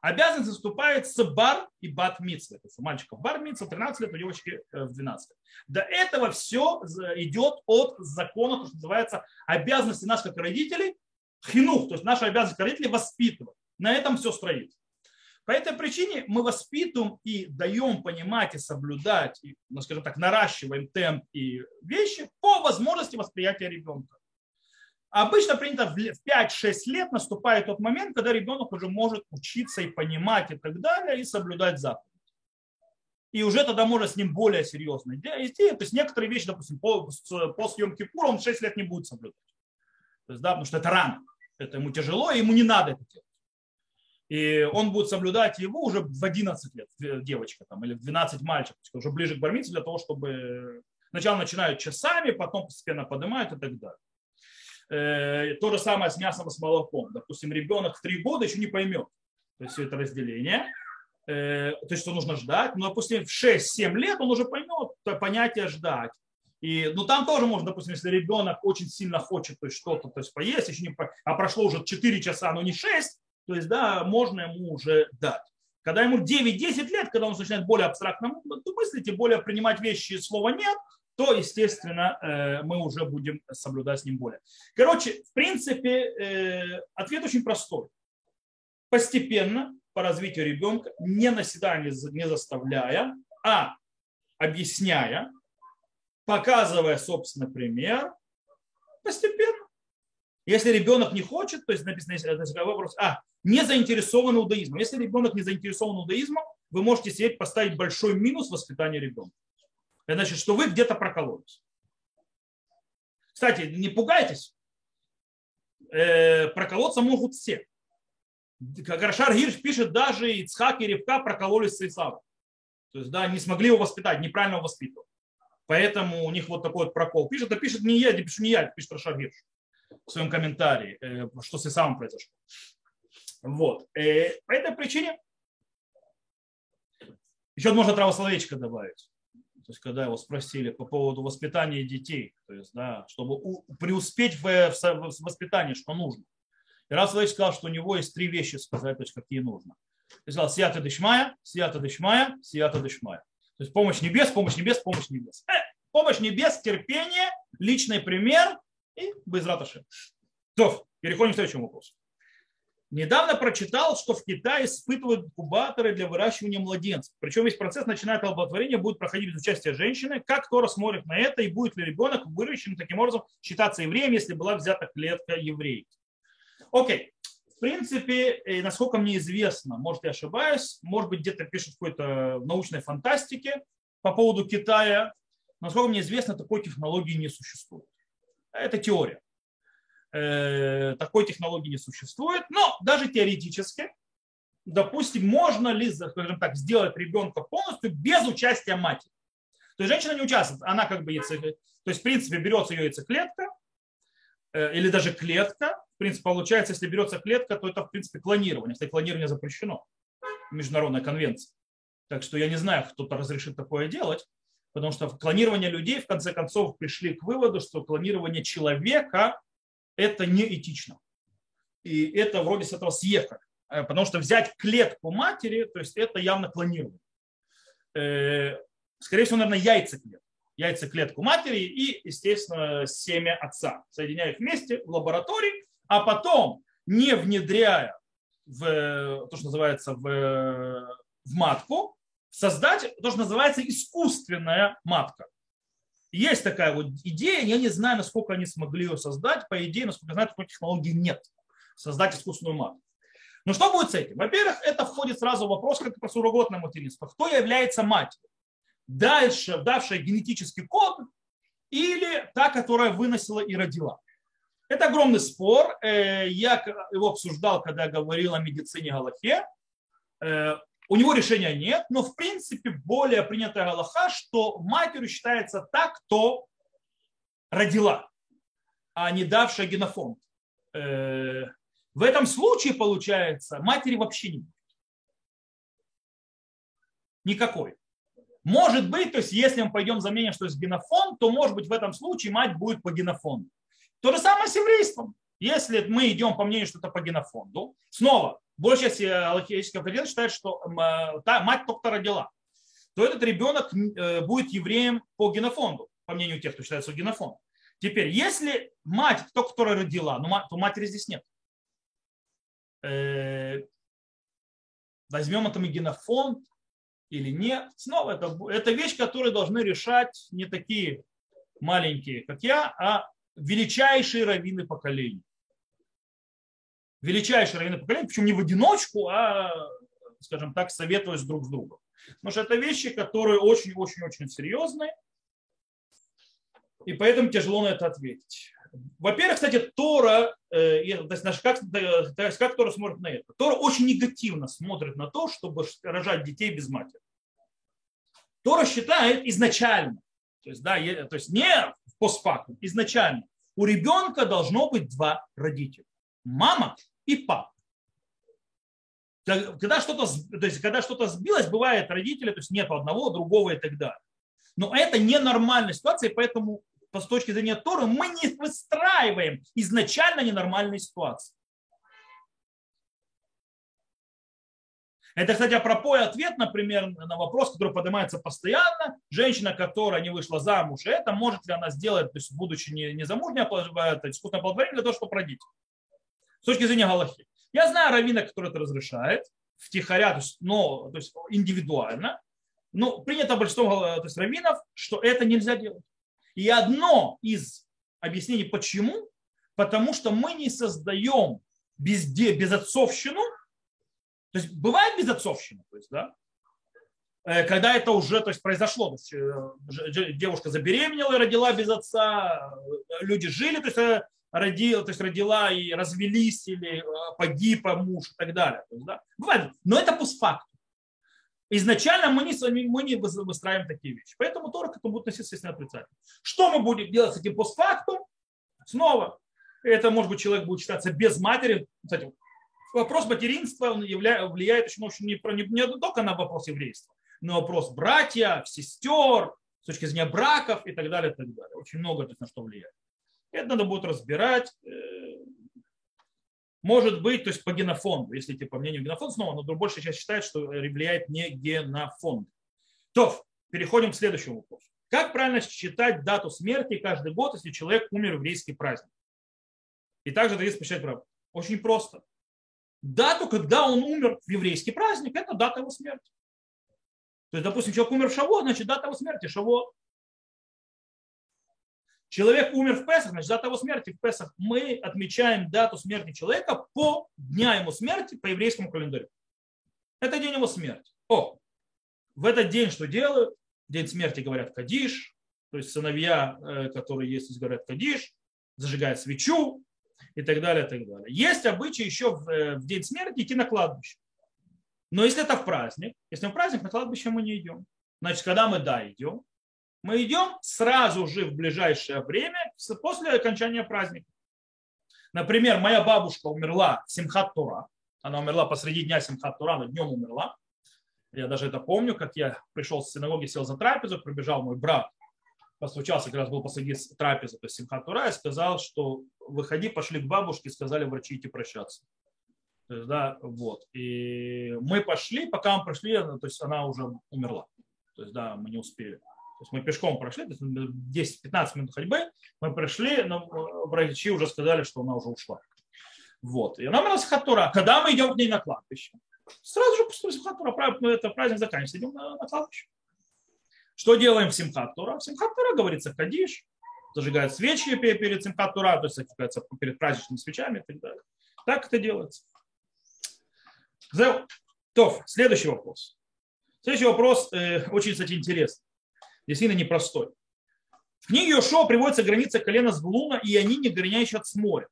Обязанность наступает с бар и бат митсвы. То есть у мальчиков бар митсва 13 лет, у девочки э, в 12 лет. До этого все идет от закона, то, что называется обязанности как родителей, хинух, то есть наша обязанность родителей воспитывать. На этом все строится. По этой причине мы воспитываем и даем понимать и соблюдать, и, ну, скажем так, наращиваем темп и вещи по возможности восприятия ребенка. Обычно принято в 5-6 лет наступает тот момент, когда ребенок уже может учиться и понимать и так далее, и соблюдать заповедь. И уже тогда может с ним более серьезно идти. То есть некоторые вещи, допустим, по, по Пура он 6 лет не будет соблюдать. То есть, да, потому что это рано. Это ему тяжело, и ему не надо это делать. И он будет соблюдать его уже в 11 лет, девочка там, или в 12 мальчик, уже ближе к бармице для того, чтобы Сначала начинают часами, потом постепенно поднимают и так далее. Э, то же самое с мясом и с молоком. Допустим, ребенок в три года еще не поймет то есть все это разделение, э, то есть что нужно ждать, но, допустим, в 6-7 лет он уже поймет понятие ждать. И, ну, там тоже можно, допустим, если ребенок очень сильно хочет то есть, что-то то есть, поесть, еще не, а прошло уже 4 часа, но не 6, то есть, да, можно ему уже дать. Когда ему 9-10 лет, когда он начинает более абстрактно мыслить и более принимать вещи слова нет, то, естественно, э, мы уже будем соблюдать с ним более. Короче, в принципе, э, ответ очень простой. Постепенно по развитию ребенка, не наседая, не заставляя, а объясняя, показывая собственный пример, постепенно. Если ребенок не хочет, то есть написано, если вопрос, а, не заинтересован иудаизмом. Если ребенок не заинтересован иудаизмом, вы можете себе поставить большой минус воспитания ребенка. Это значит, что вы где-то прокололись. Кстати, не пугайтесь. Э, проколоться могут все. Как Рашар Гирш пишет, даже Ицхак и Ревка прокололись с Исавом. То есть, да, не смогли его воспитать, неправильно его воспитывать. Поэтому у них вот такой вот прокол. Пишет, а пишет не я, пишу не я, пишет Рашар Гирш в своем комментарии, э, что с Исавом произошло. Вот. Э, по этой причине еще можно травословечко добавить. То есть, когда его спросили по поводу воспитания детей, то есть, да, чтобы преуспеть в, в воспитании, что нужно. И раз Владимир сказал, что у него есть три вещи сказать, то есть, какие нужно. Он сказал, сията дышмая, сията дышмая, сията дышмая. То есть помощь небес, помощь небес, помощь небес. Э, помощь небес, терпение, личный пример и безраташи. То, переходим к следующему вопросу. Недавно прочитал, что в Китае испытывают инкубаторы для выращивания младенцев. Причем весь процесс, начиная от оплодотворения, будет проходить без участия женщины. Как Тора смотрит на это и будет ли ребенок выращен таким образом считаться евреем, если была взята клетка еврейки. Окей. В принципе, насколько мне известно, может я ошибаюсь, может быть где-то пишут какой-то научной фантастике по поводу Китая. Насколько мне известно, такой технологии не существует. Это теория. Э, такой технологии не существует, но даже теоретически, допустим, можно ли, скажем так, сделать ребенка полностью без участия матери. То есть женщина не участвует, она как бы яйцеклетка, то есть в принципе берется ее яйцеклетка э, или даже клетка, в принципе получается, если берется клетка, то это в принципе клонирование, если клонирование запрещено, международная конвенция. Так что я не знаю, кто-то разрешит такое делать, потому что клонирование людей в конце концов пришли к выводу, что клонирование человека это неэтично. И это вроде с этого съехать. Э, потому что взять клетку матери, то есть это явно клонирование. Э, скорее всего, наверное, яйцеклетку. Яйцеклетку матери и, естественно, семя отца. Соединяя их вместе в лаборатории, а потом, не внедряя в то, что называется в, в матку, создать то, что называется искусственная матка. Есть такая вот идея, я не знаю, насколько они смогли ее создать. По идее, насколько я знаю, такой технологии нет. Создать искусственную матку. Но что будет с этим? Во-первых, это входит сразу в вопрос, как по суррогатное материнство. Кто является матерью? Дальше, давшая генетический код или та, которая выносила и родила? Это огромный спор. Э, я его обсуждал, когда говорил о медицине Галахе. У него решения нет, но в принципе более принятая Галаха, что матерью считается та, кто родила, а не давшая генофонд. Э, в этом случае, получается, матери вообще не будет. Никакой. Может быть, то есть если мы пойдем заменим, что есть генофонд, то может быть в этом случае мать будет по генофонду. То же самое с еврейством. Если мы идем по мнению, что это по генофонду, снова, большая часть аллахических авторитетов считает, что э, та, мать только родила, то этот ребенок э, будет евреем по генофонду, по мнению тех, кто считается генофонд. Теперь, если мать, кто, которая родила, ну, то матери здесь нет. Э, возьмем это мы генофонд или нет. Снова это, это вещь, которую должны решать не такие маленькие, как я, а величайшие раввины поколений величайшие раввины поколения, причем не в одиночку, а, скажем так, советуясь друг с другом. Потому что это вещи, которые очень-очень-очень серьезные, и поэтому тяжело на это ответить. Во-первых, кстати, Тора, э, то есть как, то есть как Тора смотрит на это? Тора очень негативно смотрит на то, чтобы рожать детей без матери. Тора считает изначально, То есть, да, то есть не постфактум, изначально. У ребенка должно быть два родителя. Мама и папа. Когда что-то, то есть, когда что-то сбилось, бывает родители, то есть нет одного, другого и так далее. Но это ненормальная ситуация, и поэтому с точки зрения Торы мы не выстраиваем изначально ненормальные ситуации. Это, кстати, апропо ответ, например, на вопрос, который поднимается постоянно. Женщина, которая не вышла замуж, это может ли она сделать, то есть, будучи не, не замужней, а искусственное оплодотворение для того, чтобы родить. Точки зрения Галахи. Я знаю раввина, который это разрешает, втихаря, то есть, но, то есть индивидуально. Но принято большинством то есть, раввинов, что это нельзя делать. И одно из объяснений, почему, потому что мы не создаем безде, безотцовщину, то есть бывает безотцовщина, то есть, да, э, когда это уже то есть, произошло. То есть, э, девушка забеременела и родила без отца, э, люди жили, то есть, родила, то есть родила и развелись, или погиб муж и так далее. То есть, да, бывает. Но это постфактум. Изначально мы не, мы не выстраиваем такие вещи. Поэтому Тора к этому будет относиться, естественно, отрицательно. Что мы будем делать с этим постфактум? Снова, это, может быть, человек будет считаться без матери. Кстати, вопрос материнства он являет, влияет очень, очень не, не, не только на вопрос еврейства, но вопрос братья, сестер, с точки зрения браков и так далее, и так далее. Очень много на что влияет. Это надо будет разбирать. Э, может быть, то есть по генофонду, если идти по мнению генофонда снова, но большая часть считает, что влияет не генофонд. То, переходим к следующему вопросу. Как правильно считать дату смерти каждый год, если человек умер в еврейский праздник? И также есть посчитать право. Очень просто. Дату, когда он умер в еврейский праздник, это дата его смерти. То есть, допустим, человек умер в Шаво, значит, дата его смерти Шаво. Человек умер в Песах, значит, дата его смерти в Песах. Мы отмечаем дату смерти человека по дня его смерти по еврейскому календарю. Это день его смерти. О, в этот день что делают? День смерти говорят Кадиш, то есть сыновья, э, которые есть, говорят Кадиш, зажигают свечу и так далее, и так далее. Есть обычай еще в, э, в день смерти идти на кладбище. Но если это в праздник, если в праздник, на кладбище мы не идем. Значит, когда мы да идем, мы идем сразу же в ближайшее время, после окончания праздника. Например, моя бабушка умерла в Симхат Тура. Она умерла посреди дня Симхат Тура, она днем умерла. Я даже это помню, как я пришел с синагоги, сел за трапезу, прибежал мой брат, постучался, как раз был посреди трапезы, то есть Симхат Тура, и сказал, что выходи, пошли к бабушке, сказали врачи идти прощаться. То есть, да, вот. И мы пошли, пока мы пришли, то есть она уже умерла. То есть, да, мы не успели. То есть мы пешком прошли, 10-15 минут ходьбы, мы пришли, но врачи уже сказали, что она уже ушла. Вот. И у нас хатура. Когда мы идем к ней на кладбище? Сразу же после Симхатура, это праздник заканчивается, идем на, на кладбище. Что делаем в Симхатура? В Симхатура говорится Кадиш, зажигают свечи перед Симхатура, то есть перед праздничными свечами и так далее. Так это делается. То, следующий вопрос. Следующий вопрос э, очень, кстати, интересный действительно непростой. В книге Йошуа приводится граница колена Звулуна, и они не граничат с морем.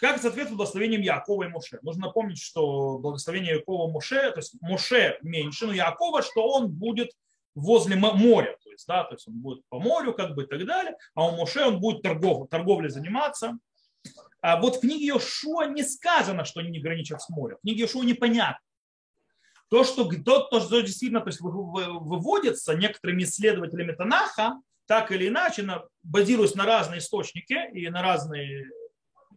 Как соответствует благословением Якова и Моше. Нужно напомнить, что благословение Якова и Моше, то есть Моше меньше, но Якова, что он будет возле моря, то есть, да, то есть он будет по морю, как бы и так далее, а у Моше он будет торгов, торговлей заниматься. А вот в книге Йошуа не сказано, что они не граничат с морем. В книге Йошуа непонятно. То, что, то, то, что действительно то есть, выводится некоторыми исследователями Танаха, так или иначе, базируясь на разные источники и на разные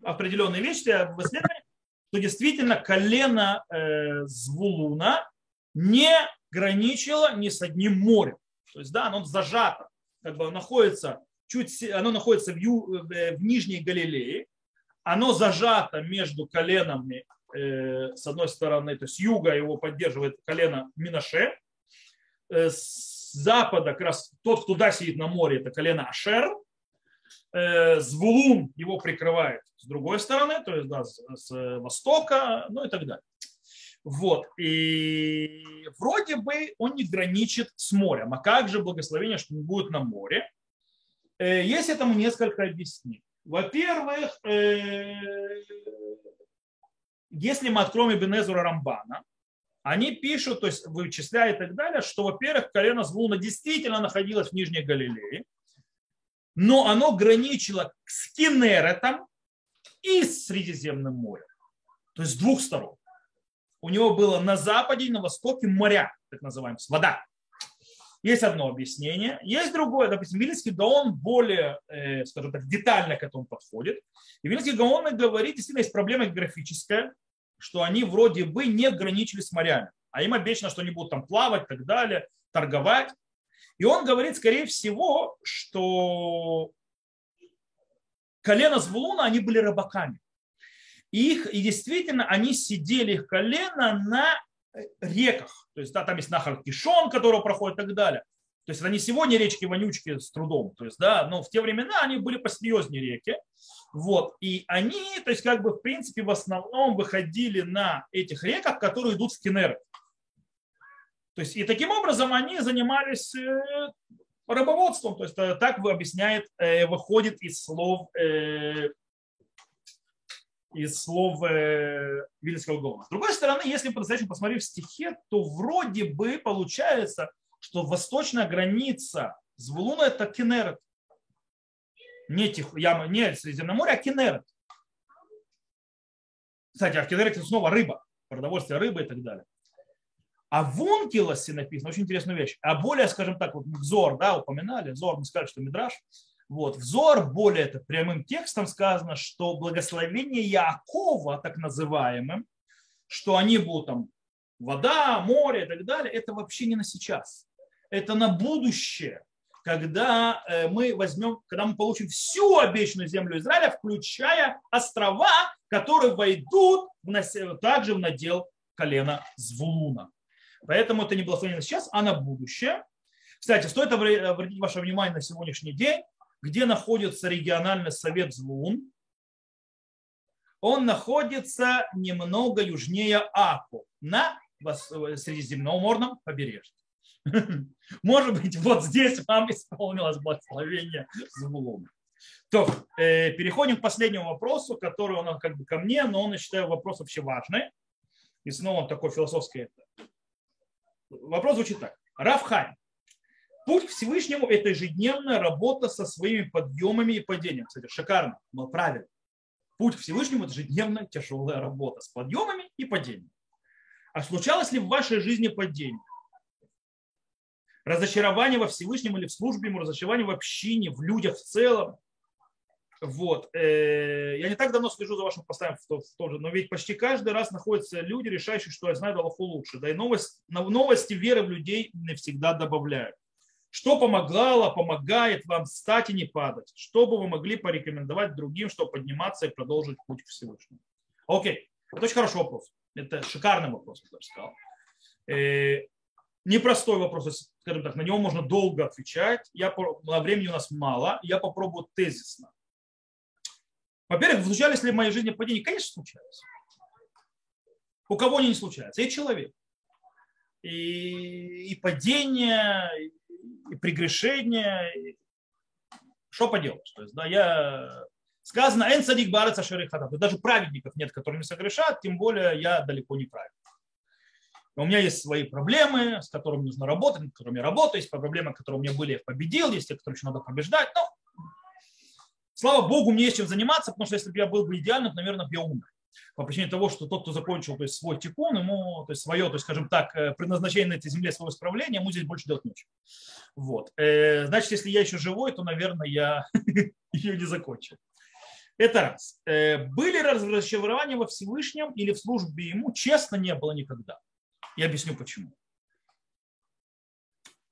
определенные вещи в исследовании, что действительно колено э, Звулуна не граничило ни с одним морем. То есть, да, оно зажато, как бы находится чуть, оно находится в, ю, в Нижней Галилее, оно зажато между коленами Э, с одной стороны, то есть юга его поддерживает колено Минаше, э, с запада как раз тот, кто туда сидит на море, это колено Ашер, э, Звулун его прикрывает с другой стороны, то есть да, с востока, ну и так далее. Вот. И вроде бы он не граничит с морем. А как же благословение, что он будет на море? Есть этому несколько объяснений. Во-первых, если мы откроем Эбенезура Рамбана, они пишут, то есть вычисляют и так далее, что, во-первых, колено Звулуна действительно находилось в Нижней Галилее, но оно граничило с Кенеретом и с Средиземным морем. То есть с двух сторон. У него было на западе и на востоке моря, так называемые, вода. Есть одно объяснение. Есть другое. Допустим, Вильнинский Гаон более, э, скажем так, детально к этому подходит. И Вильнинский Гаон говорит, действительно, есть проблема графическая, что они вроде бы не ограничились с морями. А им обещано, что они будут там плавать и так далее, торговать. И он говорит, скорее всего, что колено Звулуна, они были рыбаками. Их, и действительно, они сидели, их колено на реках. То есть да, там есть нахар Кишон, который проходит и так далее. То есть это не сегодня речки вонючки с трудом. То есть, да, но в те времена они были посерьезнее реки. Вот. И они, то есть, как бы, в принципе, в основном выходили на этих реках, которые идут в Кенеры. То есть, и таким образом они занимались э, рыбоводством. То есть, э, так объясняет, выходит из слов из слов э, Вильнского Гома. С другой стороны, если по-настоящему посмотреть в стихе, то вроде бы получается, что восточная граница Звулуна это Кенерет. Не, Тих, яма, не Средиземное море, а Кенерет. Кстати, а в Кенерете снова рыба, продовольствие рыбы и так далее. А в Ункилосе написано очень интересная вещь. А более, скажем так, вот Зор, да, упоминали, Зор, мы сказали, что Мидраш, вот, взор, более это прямым текстом сказано, что благословение Якова, так называемым, что они будут там вода, море и так далее, это вообще не на сейчас. Это на будущее, когда э, мы возьмем, когда мы получим всю обещанную землю Израиля, включая острова, которые войдут в, также в надел колена Звулуна. Поэтому это не благословение на сейчас, а на будущее. Кстати, стоит обратить ваше внимание на сегодняшний день, где находится региональный совет Звун, он находится немного южнее Аку, на Средиземноморном побережье. Может быть, вот здесь вам исполнилось благословение Звулуна. То, э, переходим к последнему вопросу, который он как бы ко мне, но он, я считаю, вопрос вообще важный. И снова такой философский. Вопрос звучит так. Рафхайм, Путь к Всевышнему – это ежедневная работа со своими подъемами и падениями. Кстати, шикарно, но правильно. Путь к Всевышнему – это ежедневная тяжелая работа с подъемами и падениями. А случалось ли в вашей жизни падение? Разочарование во Всевышнем или в службе ему, разочарование в общине, в людях в целом. Вот. Э, я не так давно слежу за вашим постами тоже, но ведь почти каждый раз находятся люди, решающие, что я знаю Аллаху лучше. Да и новость, новости веры в людей не всегда добавляют. Что помогало, помогает вам встать и не падать? Что бы вы могли порекомендовать другим, чтобы подниматься и продолжить путь к Всевышнему? Окей, это очень хороший вопрос. Это шикарный вопрос, я бы сказал. Э, непростой вопрос, скажем так, на него можно долго отвечать. Я, времени у нас мало, я попробую тезисно. Во-первых, случались ли в моей жизни падения? Конечно, случались. У кого они не случаются? Я человек. И, и падение, и прегрешения. Что поделать? То есть, да, я... Сказано, эн садик бараца шерихата. Даже праведников нет, которые не согрешат, тем более я далеко не праведник. У меня есть свои проблемы, с которыми нужно работать, над которыми я работаю, есть проблемы, которые у меня были, я победил, есть те, которые еще надо побеждать. Но, слава богу, мне есть чем заниматься, потому что если бы я был бы идеальным, наверное, я умер по причине того, что тот, кто закончил то есть, свой тикун, ему, то есть свое, то есть, скажем так, э, предназначение на этой земле, свое исправление, ему здесь больше делать нечего. Вот. Э, значит, если я еще живой, то, наверное, я ее не закончил. Это раз. Э, были разочарования во Всевышнем или в службе ему? Честно, не было никогда. Я объясню почему.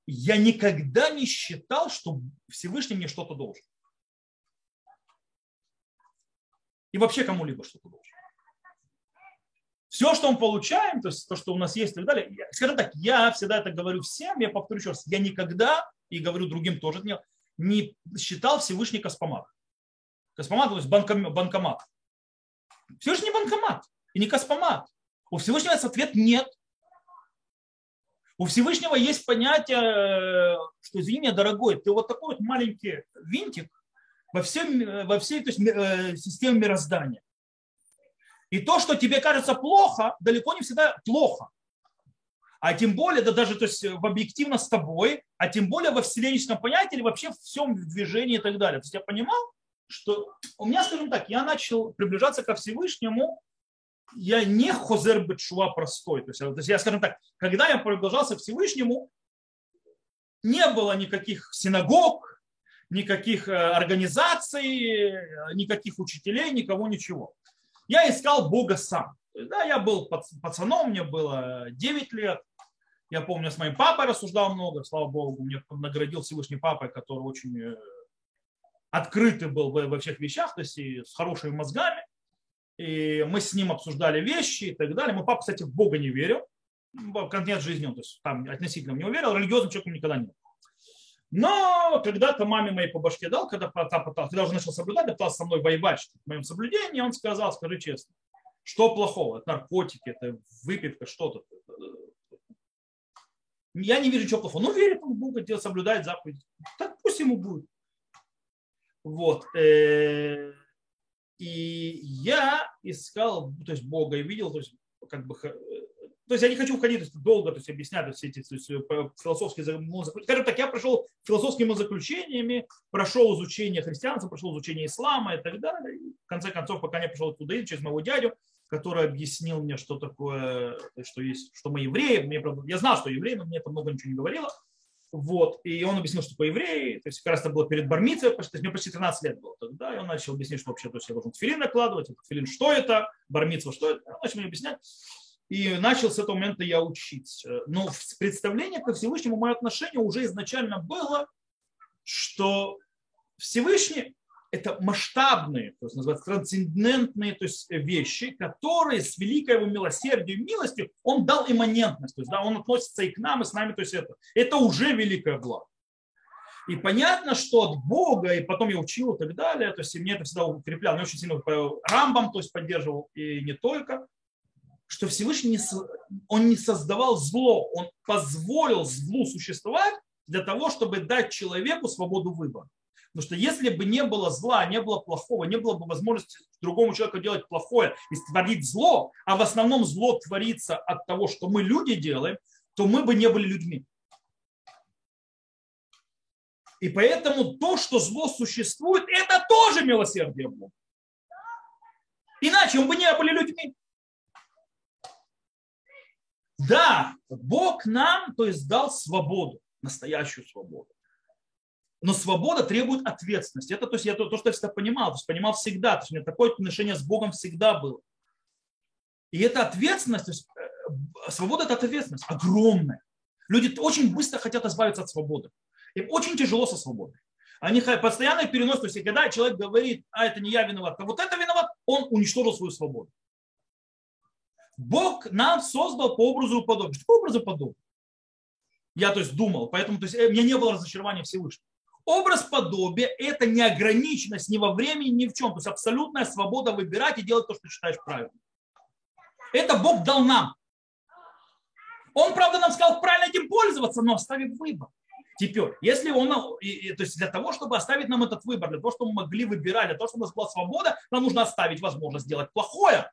Я никогда не считал, что Всевышний мне что-то должен. И вообще кому-либо что-то должен. Все, что мы получаем, то есть то, что у нас есть и так далее, скажем так, я всегда это говорю всем, я повторю еще раз, я никогда, и говорю другим тоже, не, не считал Всевышний Каспомат. Каспомат, то есть банкомат. банкомат. Всевышний банкомат и не Каспомат. У Всевышнего ответ нет. У Всевышнего есть понятие, что, извини меня, дорогой, ты вот такой вот маленький винтик во, всем, во всей то есть, э, системе мироздания. И то, что тебе кажется плохо, далеко не всегда плохо. А тем более, да даже то есть, в объективно с тобой, а тем более во вселенческом понятии или вообще в всем движении и так далее. То есть я понимал, что у меня, скажем так, я начал приближаться ко Всевышнему, я не хозер бетшуа простой. То есть, то есть я, скажем так, когда я приближался к Всевышнему, не было никаких синагог, никаких э, организаций, никаких учителей, никого, ничего. Я искал Бога сам. Да, я был пацаном, мне было 9 лет. Я помню, с моим папой рассуждал много, слава Богу, мне наградил Всевышний папой, который очень э, открытый был во всех вещах, то есть и с хорошими мозгами. И мы с ним обсуждали вещи и так далее. Мой папа, кстати, в Бога не верил. В конец жизни он то есть, там относительно него верил, религиозным человеком никогда не был. Но когда-то маме моей по башке дал, когда, пытался, когда уже начал соблюдать, пытался со мной воевать в моем соблюдении, он сказал, скажи честно, что плохого? Это наркотики, это выпивка, что-то. Я не вижу ничего плохого. Ну, верит он в Бога, делает, соблюдает заповеди. Так пусть ему будет. Вот. Э, и я искал, то есть Бога и видел, то есть как бы то есть я не хочу уходить то долго то есть, объяснять все эти есть, философские Скажем так, я прошел философскими заключениями, прошел изучение христианства, прошел изучение ислама и так далее. И в конце концов, пока не пришел туда через моего дядю, который объяснил мне, что такое, что есть, что мы евреи. Мне, я знал, что евреи, но мне это много ничего не говорило. Вот. И он объяснил, что такое евреи. То есть как раз это было перед бармицей, то есть мне почти 13 лет было тогда. И он начал объяснять, что вообще то есть я должен филин накладывать. Филин, что это? Бармицва, что это? Он начал мне объяснять. И начал с этого момента я учить. Но в представлении ко Всевышнему мое отношение уже изначально было, что Всевышний это масштабные, то есть называется трансцендентные то есть вещи, которые с великой его милосердием и милостью он дал имманентность, то есть да, он относится и к нам, и с нами, то есть это, это уже великое благо. И понятно, что от Бога, и потом я учил и так далее, то есть и мне это всегда укрепляло, мне очень сильно Рамбам то есть поддерживал, и не только, что Всевышний не, он не создавал зло, он позволил злу существовать для того, чтобы дать человеку свободу выбора. Потому что если бы не было зла, не было плохого, не было бы возможности другому человеку делать плохое и творить зло, а в основном зло творится от того, что мы люди делаем, то мы бы не были людьми. И поэтому то, что зло существует, это тоже милосердие Бога. Иначе мы бы не были людьми. Да, Бог нам, то есть, дал свободу, настоящую свободу. Но свобода требует ответственности. Это то, есть, я, то, то, что я всегда понимал. То есть понимал всегда. То есть у меня такое отношение с Богом всегда было. И эта ответственность, то есть, э, свобода – это ответственность огромная. Люди очень быстро хотят избавиться от свободы. Им очень тяжело со свободой. Они постоянно переносят. То есть, когда человек говорит, а это не я виноват, а вот это виноват, он уничтожил свою свободу. Бог нам создал по образу и подобию. Что по образу подобию? Я то есть думал, поэтому то есть, э, у меня не было разочарования Всевышнего. Образ подобия – это неограниченность ни во времени, ни в чем. То есть абсолютная свобода выбирать и делать то, что считаешь правильным. Это Бог дал нам. Он, правда, нам сказал правильно этим пользоваться, но оставив выбор. Теперь, если он, то есть для того, чтобы оставить нам этот выбор, для того, чтобы мы могли выбирать, для того, чтобы у нас была свобода, нам нужно оставить возможность сделать плохое.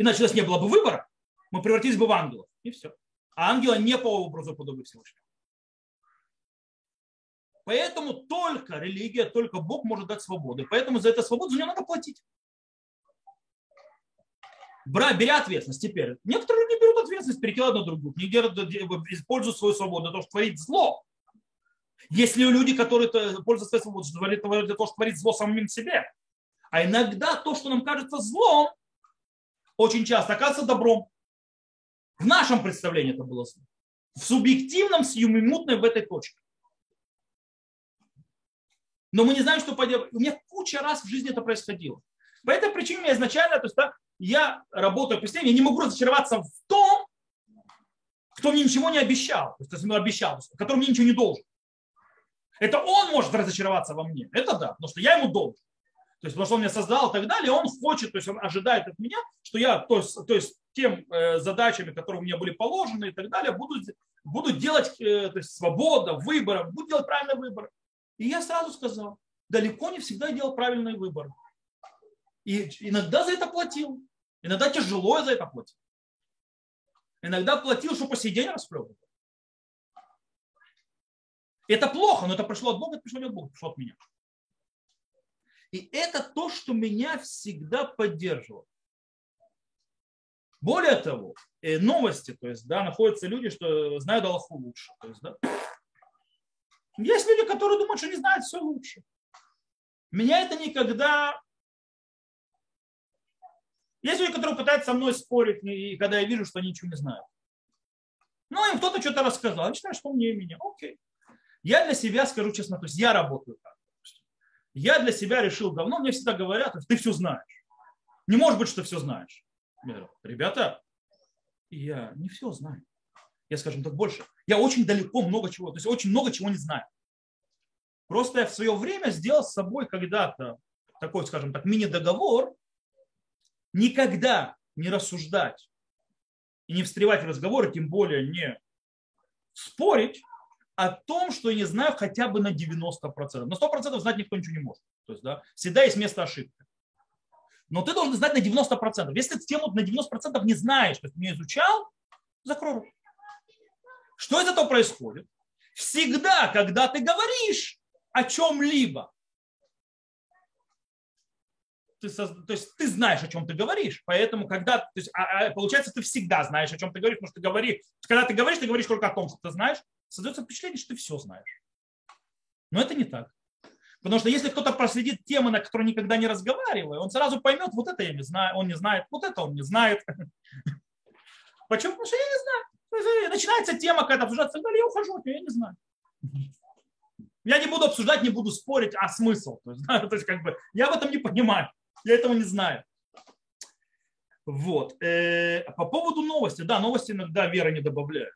Иначе у нас не было бы выбора, мы превратились бы в ангелов. И все. А ангела не по образу подобия Всевышнего. Поэтому только религия, только Бог может дать свободу. Поэтому за эту свободу за нее надо платить. Бра, беря ответственность теперь. Некоторые люди берут ответственность, перекидывают на другую. Не используют свою свободу для того, чтобы творить зло. Если люди, которые пользуются своей свободой, для того, чтобы творить зло самим себе. А иногда то, что нам кажется злом, очень часто оказывается добром. В нашем представлении это было зло. В субъективном, сиюминутной в этой точке. Но мы не знаем, что поделать. У меня куча раз в жизни это происходило. По этой причине я изначально, то есть, да, я работаю в я не могу разочароваться в том, кто мне ничего не обещал, то есть, обещал, который мне ничего не должен. Это он может разочароваться во мне. Это да, потому что я ему должен. То есть, потому что он меня создал и так далее, он хочет, то есть он ожидает от меня, что я, то есть, то есть тем э, задачами, которые мне были положены и так далее, буду, буду делать э, то есть, свобода, выбор, буду делать правильный выбор. И я сразу сказал, далеко не всегда делал правильный выбор. И иногда за это платил. Иногда тяжело за это платить. Иногда платил, что по сей день расплевывал. Это плохо, но это пришло от Бога, это пришло не от Бога, пришло от меня. И это то, что меня всегда поддерживало. Более того, э, новости, то есть, да, находятся люди, что знают Аллаху лучше. То есть, да. Есть люди, которые думают, что не знают все лучше. Меня это никогда... Есть люди, которые пытаются со мной спорить, и когда я вижу, что они ничего не знают. Ну, им кто-то что-то рассказал, они считают, что умнее меня. Окей. Я для себя скажу честно, то есть я работаю так. Я для себя решил давно, мне всегда говорят, ты все знаешь. Не может быть, что все знаешь. Я говорю, ребята, я не все знаю. Я, скажем так, больше. Я очень далеко много чего, то есть очень много чего не знаю. Просто я в свое время сделал с собой когда-то такой, скажем так, мини-договор, никогда не рассуждать и не встревать в разговоры, тем более не спорить о том, что я не знаю хотя бы на 90%. На 100% знать никто ничего не может. То есть, да, всегда есть место ошибки. Но ты должен знать на 90%. Если ты тему на 90% не знаешь, то есть не изучал, закрой рот. Что из этого происходит? Всегда, когда ты говоришь о чем-либо, ты, то есть ты знаешь, о чем ты говоришь, поэтому когда, то есть, а, а, получается, ты всегда знаешь, о чем ты говоришь, потому что ты говоришь, когда ты говоришь, ты говоришь только о том, что ты знаешь, создается впечатление, что ты все знаешь. Но это не так. Потому что если кто-то проследит темы, на которые никогда не разговариваю, он сразу поймет, вот это я не знаю, он не знает, вот это он не знает. Почему? Потому что я не знаю. Начинается тема какая-то обсуждаться, я ухожу я не знаю. Я не буду обсуждать, не буду спорить, а смысл. То есть, да, то есть как бы, я в этом не понимаю, я этого не знаю. Вот. Э, по поводу новости. Да, новости иногда вера не добавляют.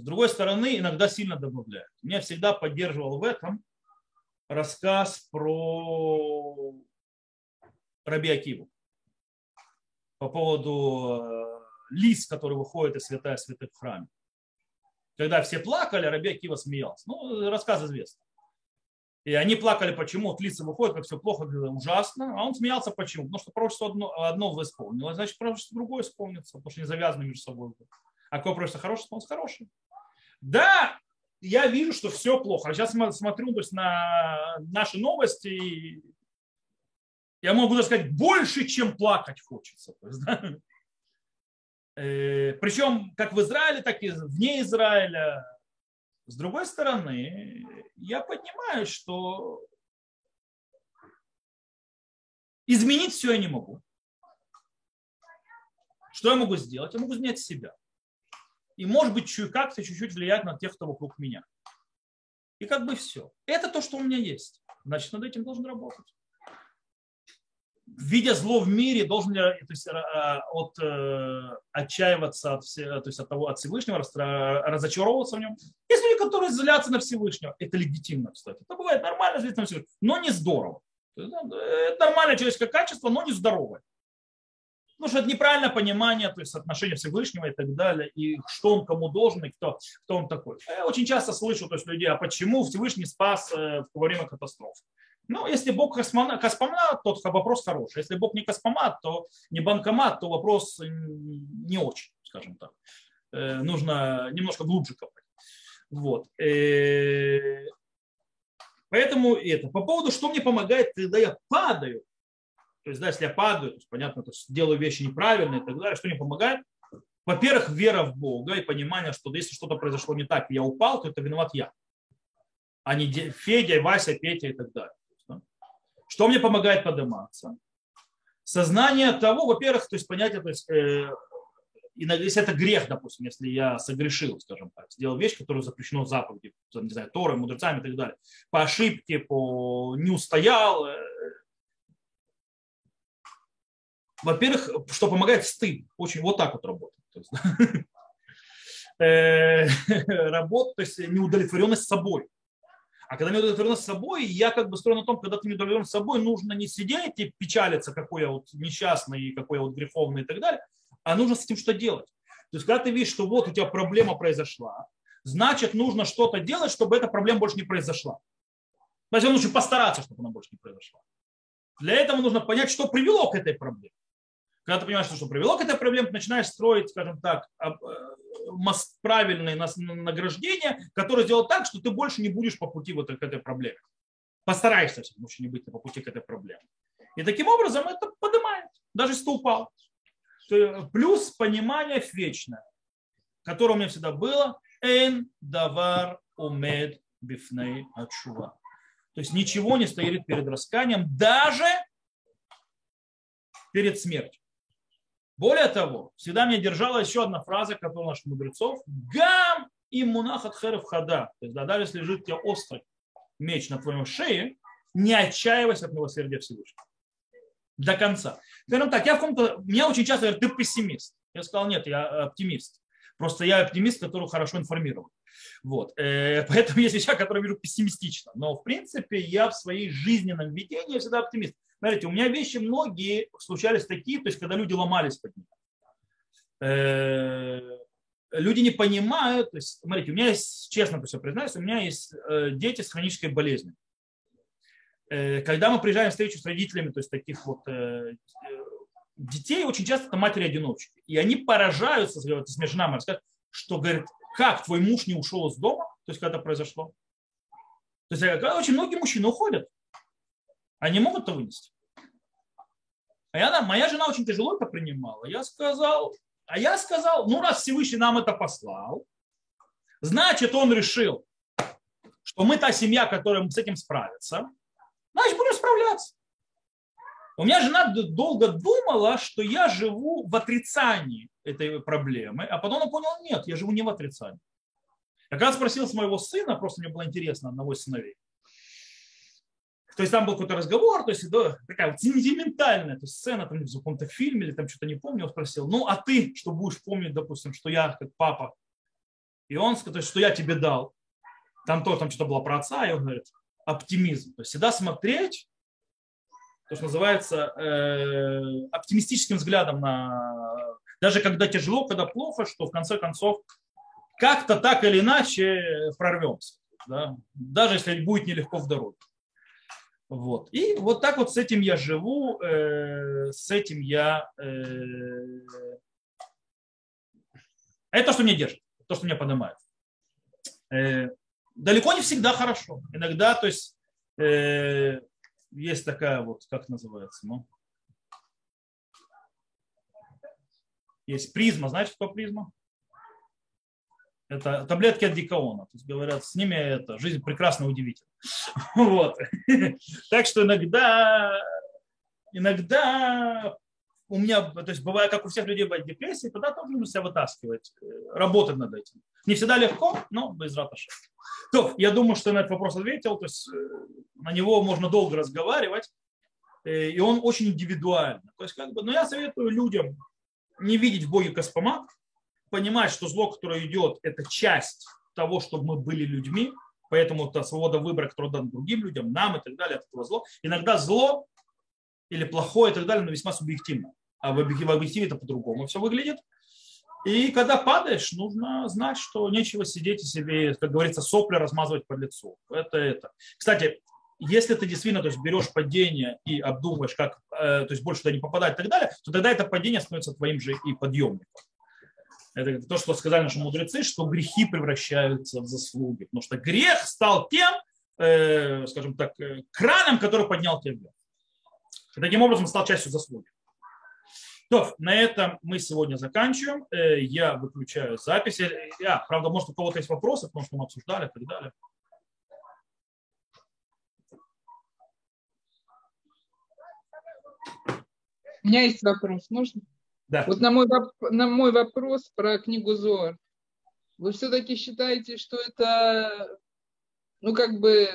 С другой стороны, иногда сильно добавляют. Меня всегда поддерживал в этом рассказ про Раби Акиву по поводу э, лис, который выходит из святая святых в храме. Когда все плакали, Раби Акива смеялся. Ну, рассказ известный. И они плакали, почему вот лица выходят, как все плохо, ужасно. А он смеялся, почему? Потому что пророчество одно, одно исполнилось, значит, пророчество другое исполнится, потому что не завязаны между собой. А какое пророчество хорошее, исполнится хорошее. Да, я вижу, что все плохо. А сейчас смотрю то есть, на наши новости, я могу даже сказать, больше, чем плакать хочется. То есть, да? э, причем как в Израиле, так и вне Израиля. С другой стороны, я понимаю, что изменить все я не могу. Что я могу сделать? Я могу изменять себя и, может быть, как-то чуть-чуть влиять на тех, кто вокруг меня. И как бы все. Это то, что у меня есть. Значит, над этим должен работать. Видя зло в мире, должен ли то есть, от, э, отчаиваться от, то есть от, того, от Всевышнего, разочаровываться в нем. Есть люди, которые злятся на Всевышнего. Это легитимно, кстати. Это бывает нормально злиться на Всевышнего, но не здорово. Это нормальное человеческое качество, но не здоровое. Потому что это неправильное понимание, то есть отношения Всевышнего и так далее, и что он кому должен, и кто, кто он такой. Я очень часто слышу то есть, людей, а почему Всевышний спас э, во время катастрофы. Ну, если Бог космонавт, космонавт, то вопрос хороший. Если Бог не космомат, то не банкомат, то вопрос не очень, скажем так. Э, нужно немножко глубже копать. Вот. Э, поэтому это. По поводу, что мне помогает, когда я падаю, то есть, да, если я падаю, то есть, понятно, то есть, делаю вещи неправильные и так далее, что мне помогает? Во-первых, вера в Бога и понимание, что если что-то произошло не так, и я упал, то это виноват я, а не Федя, Вася, Петя и так далее. да? Что мне помогает подниматься? Сознание того, во-первых, то есть понятие, то есть, э, если это грех, допустим, если я согрешил, скажем так, сделал вещь, которую запрещено заповеди, не знаю, Торой, мудрецами и так далее, по ошибке, по не устоял, э, во-первых, что помогает стыд. Очень вот так вот работает. Э, работа, то есть неудовлетворенность собой. А когда неудовлетворенность собой, я как бы строю на том, когда ты неудовлетворен собой, нужно не сидеть и печалиться, какой я вот несчастный, какой я вот греховный и так далее, а нужно с этим что делать. То есть, когда ты видишь, что вот у тебя проблема произошла, значит, нужно что-то делать, чтобы эта проблема больше не произошла. Значит, нужно постараться, чтобы она больше не произошла. Для этого нужно понять, что привело к этой проблеме. Когда ты понимаешь, что привело к этой проблеме, ты начинаешь строить, скажем так, э, правильное награждение, которое сделает так, что ты больше не будешь по пути вот к этой проблеме. Постараешься все не быть по пути к этой проблеме. И таким образом это поднимает, даже если ты упал. Плюс понимание вечное, которое у меня всегда было. Эн давар умед бифней отшува. То есть ничего не стоит перед расканием, даже перед смертью. Более того, всегда меня держала еще одна фраза, которая наших мудрецов. Гам и мунахат херев хада. То есть, да, даже если лежит у тебя острый меч на твоем шее, не отчаивайся от милосердия Всевышнего. До конца. Скажем так, я в каком-то... Меня очень часто говорят, ты пессимист. Я сказал, нет, я оптимист. Просто я оптимист, который хорошо информирован. Вот. Э, поэтому есть вещи, которые вижу пессимистично. Но, в принципе, я в своей жизненном видении всегда оптимист. Смотрите, у меня вещи многие случались такие, то есть когда люди ломались под них. Э, люди не понимают, то есть, смотрите, у меня есть, честно все признаюсь, у меня есть э, дети с хронической болезнью. Э, когда мы приезжаем встречу с родителями, то есть таких вот детей, очень часто это матери-одиночки. И они поражаются, говорят, с жена моя скажет, что, говорит, как твой муж не ушел из дома, то есть когда это произошло. То есть очень многие мужчины уходят. Они могут это вынести. А я, моя жена очень тяжело это принимала. Я сказал, а я сказал, ну раз Всевышний нам это послал, значит он решил, что мы та семья, которая с этим справится, значит будем справляться. У меня жена долго думала, что я живу в отрицании этой проблемы, а потом она поняла, нет, я живу не в отрицании. Я когда спросил с моего сына, просто мне было интересно, одного из сыновей, то есть там был какой-то разговор, то есть да, такая вот сентиментальная то есть сцена там в каком-то фильме или там что-то не помню, он спросил, ну а ты что будешь помнить, допустим, что я как папа, и он сказал, то есть, что я тебе дал, там тоже там что-то было про отца, и он говорит, оптимизм, то есть всегда смотреть, то, что называется, э, оптимистическим взглядом на, даже когда тяжело, когда плохо, что в конце концов как-то так или иначе прорвемся, да? даже если будет нелегко в дороге. Вот. И вот так вот с этим я живу, э, с этим я... Э, это то, что меня держит, то, что меня поднимает. Э, далеко не всегда хорошо. Иногда, то есть, э, есть такая вот, как называется, ну, есть призма, знаете, что призма? Это таблетки от דיכאון а. То есть говорят, с ними это, жизнь прекрасно удивительна. Вот. Так что иногда, иногда у меня, то есть бывает, как у всех людей бывает депрессия, тогда тоже нужно себя вытаскивать, э, работать над этим. Не всегда легко, но בעזרת השם. То, я думаю, что на этот вопрос ответил, то есть э, на него можно долго разговаривать, э, и он очень индивидуальный. То есть, как бы, но я советую людям не видеть в Боге космомат, понимать, что зло, которое идет, это часть того, чтобы мы были людьми, поэтому это свобода выбора, которая дана другим людям, нам и так далее, от этого зло. Иногда зло или плохое и так далее, но весьма субъективно. А в объективе это по-другому все выглядит. И когда падаешь, нужно знать, что нечего сидеть и себе, как говорится, сопли размазывать по лицу. Это это. Кстати, если ты действительно то есть, берешь падение и обдумываешь, как э, то есть больше туда не попадать и так далее, то тогда это падение становится твоим же и подъемником. Это то, что сказали наши мудрецы, что грехи превращаются в заслуги. Потому что грех стал тем, э, скажем так, э, краном, который поднял тебя таким образом стал частью заслуги. То, на этом мы сегодня заканчиваем. Э, я выключаю запись. Я, правда, может, у кого-то есть вопросы, потому что мы обсуждали и так далее. У меня есть вопрос, можно? Да. Вот на мой, на мой вопрос про книгу Зор. Вы все-таки считаете, что это, ну, как бы,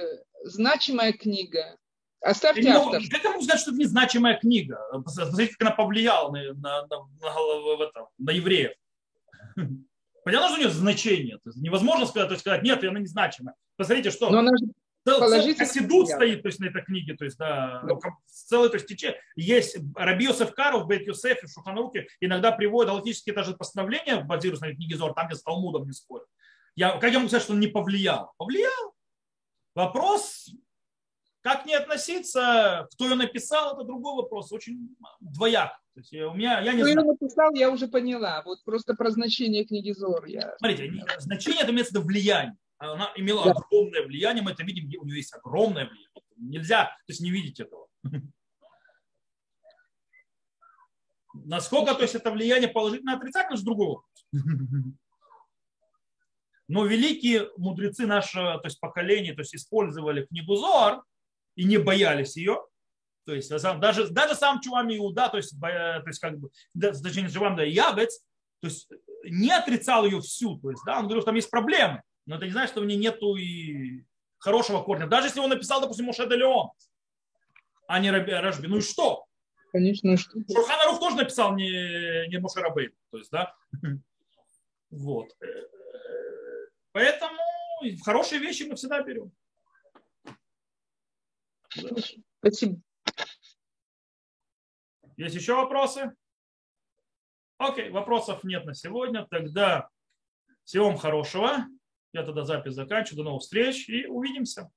значимая книга? Оставьте ну, автор. Как я могу сказать, что это незначимая книга? Посмотрите, как она повлияла на, на, на, на, это, на евреев. Понятно, что у нее значение. Невозможно сказать, то есть сказать, нет, она незначимая. Посмотрите, что... Но она же Хасидут стоит то есть, на этой книге, то есть, да, да. целый то есть, тече. Есть Раби Йосеф Каров, Бет Йосеф и Шуханруки иногда приводят галактические даже постановления, базируясь на книге Зор, там, где с Талмудом не спорят. Я, как я могу сказать, что он не повлиял? Повлиял. Вопрос, как не относиться, кто ее написал, это другой вопрос, очень двояк. То есть я, у меня, я не Что я знаю. написал, я уже поняла. Вот просто про значение книги Зор. Я... Смотрите, значение это имеется в виду влияние. Она имела Да. огромное влияние, мы это видим, у нее есть огромное влияние. Нельзя, то есть не видеть этого. Насколько, то есть это влияние положительное, отрицательное, это другой вопрос. Но великие мудрецы нашего то есть поколения то есть использовали книгу Зоар и не боялись ее. То есть даже, даже сам Чувам Иуда, то есть, то есть как бы, точнее, Чувам да Ягец, то есть не отрицал ее всю. То есть, да, он говорил, что там есть проблемы, но это не значит, что в ней нету и хорошего корня. Даже если он написал, допустим, Моше де Леон, а не Рашби. Ну и что? Конечно, что Шурхан Арух тоже написал не, не Моше Рабейн. То есть, да? Вот. Поэтому хорошие вещи мы всегда берем. Спасибо. Есть еще вопросы? Окей, вопросов нет на сегодня. Тогда всего вам хорошего. Я тогда запись заканчиваю. До новых встреч и увидимся.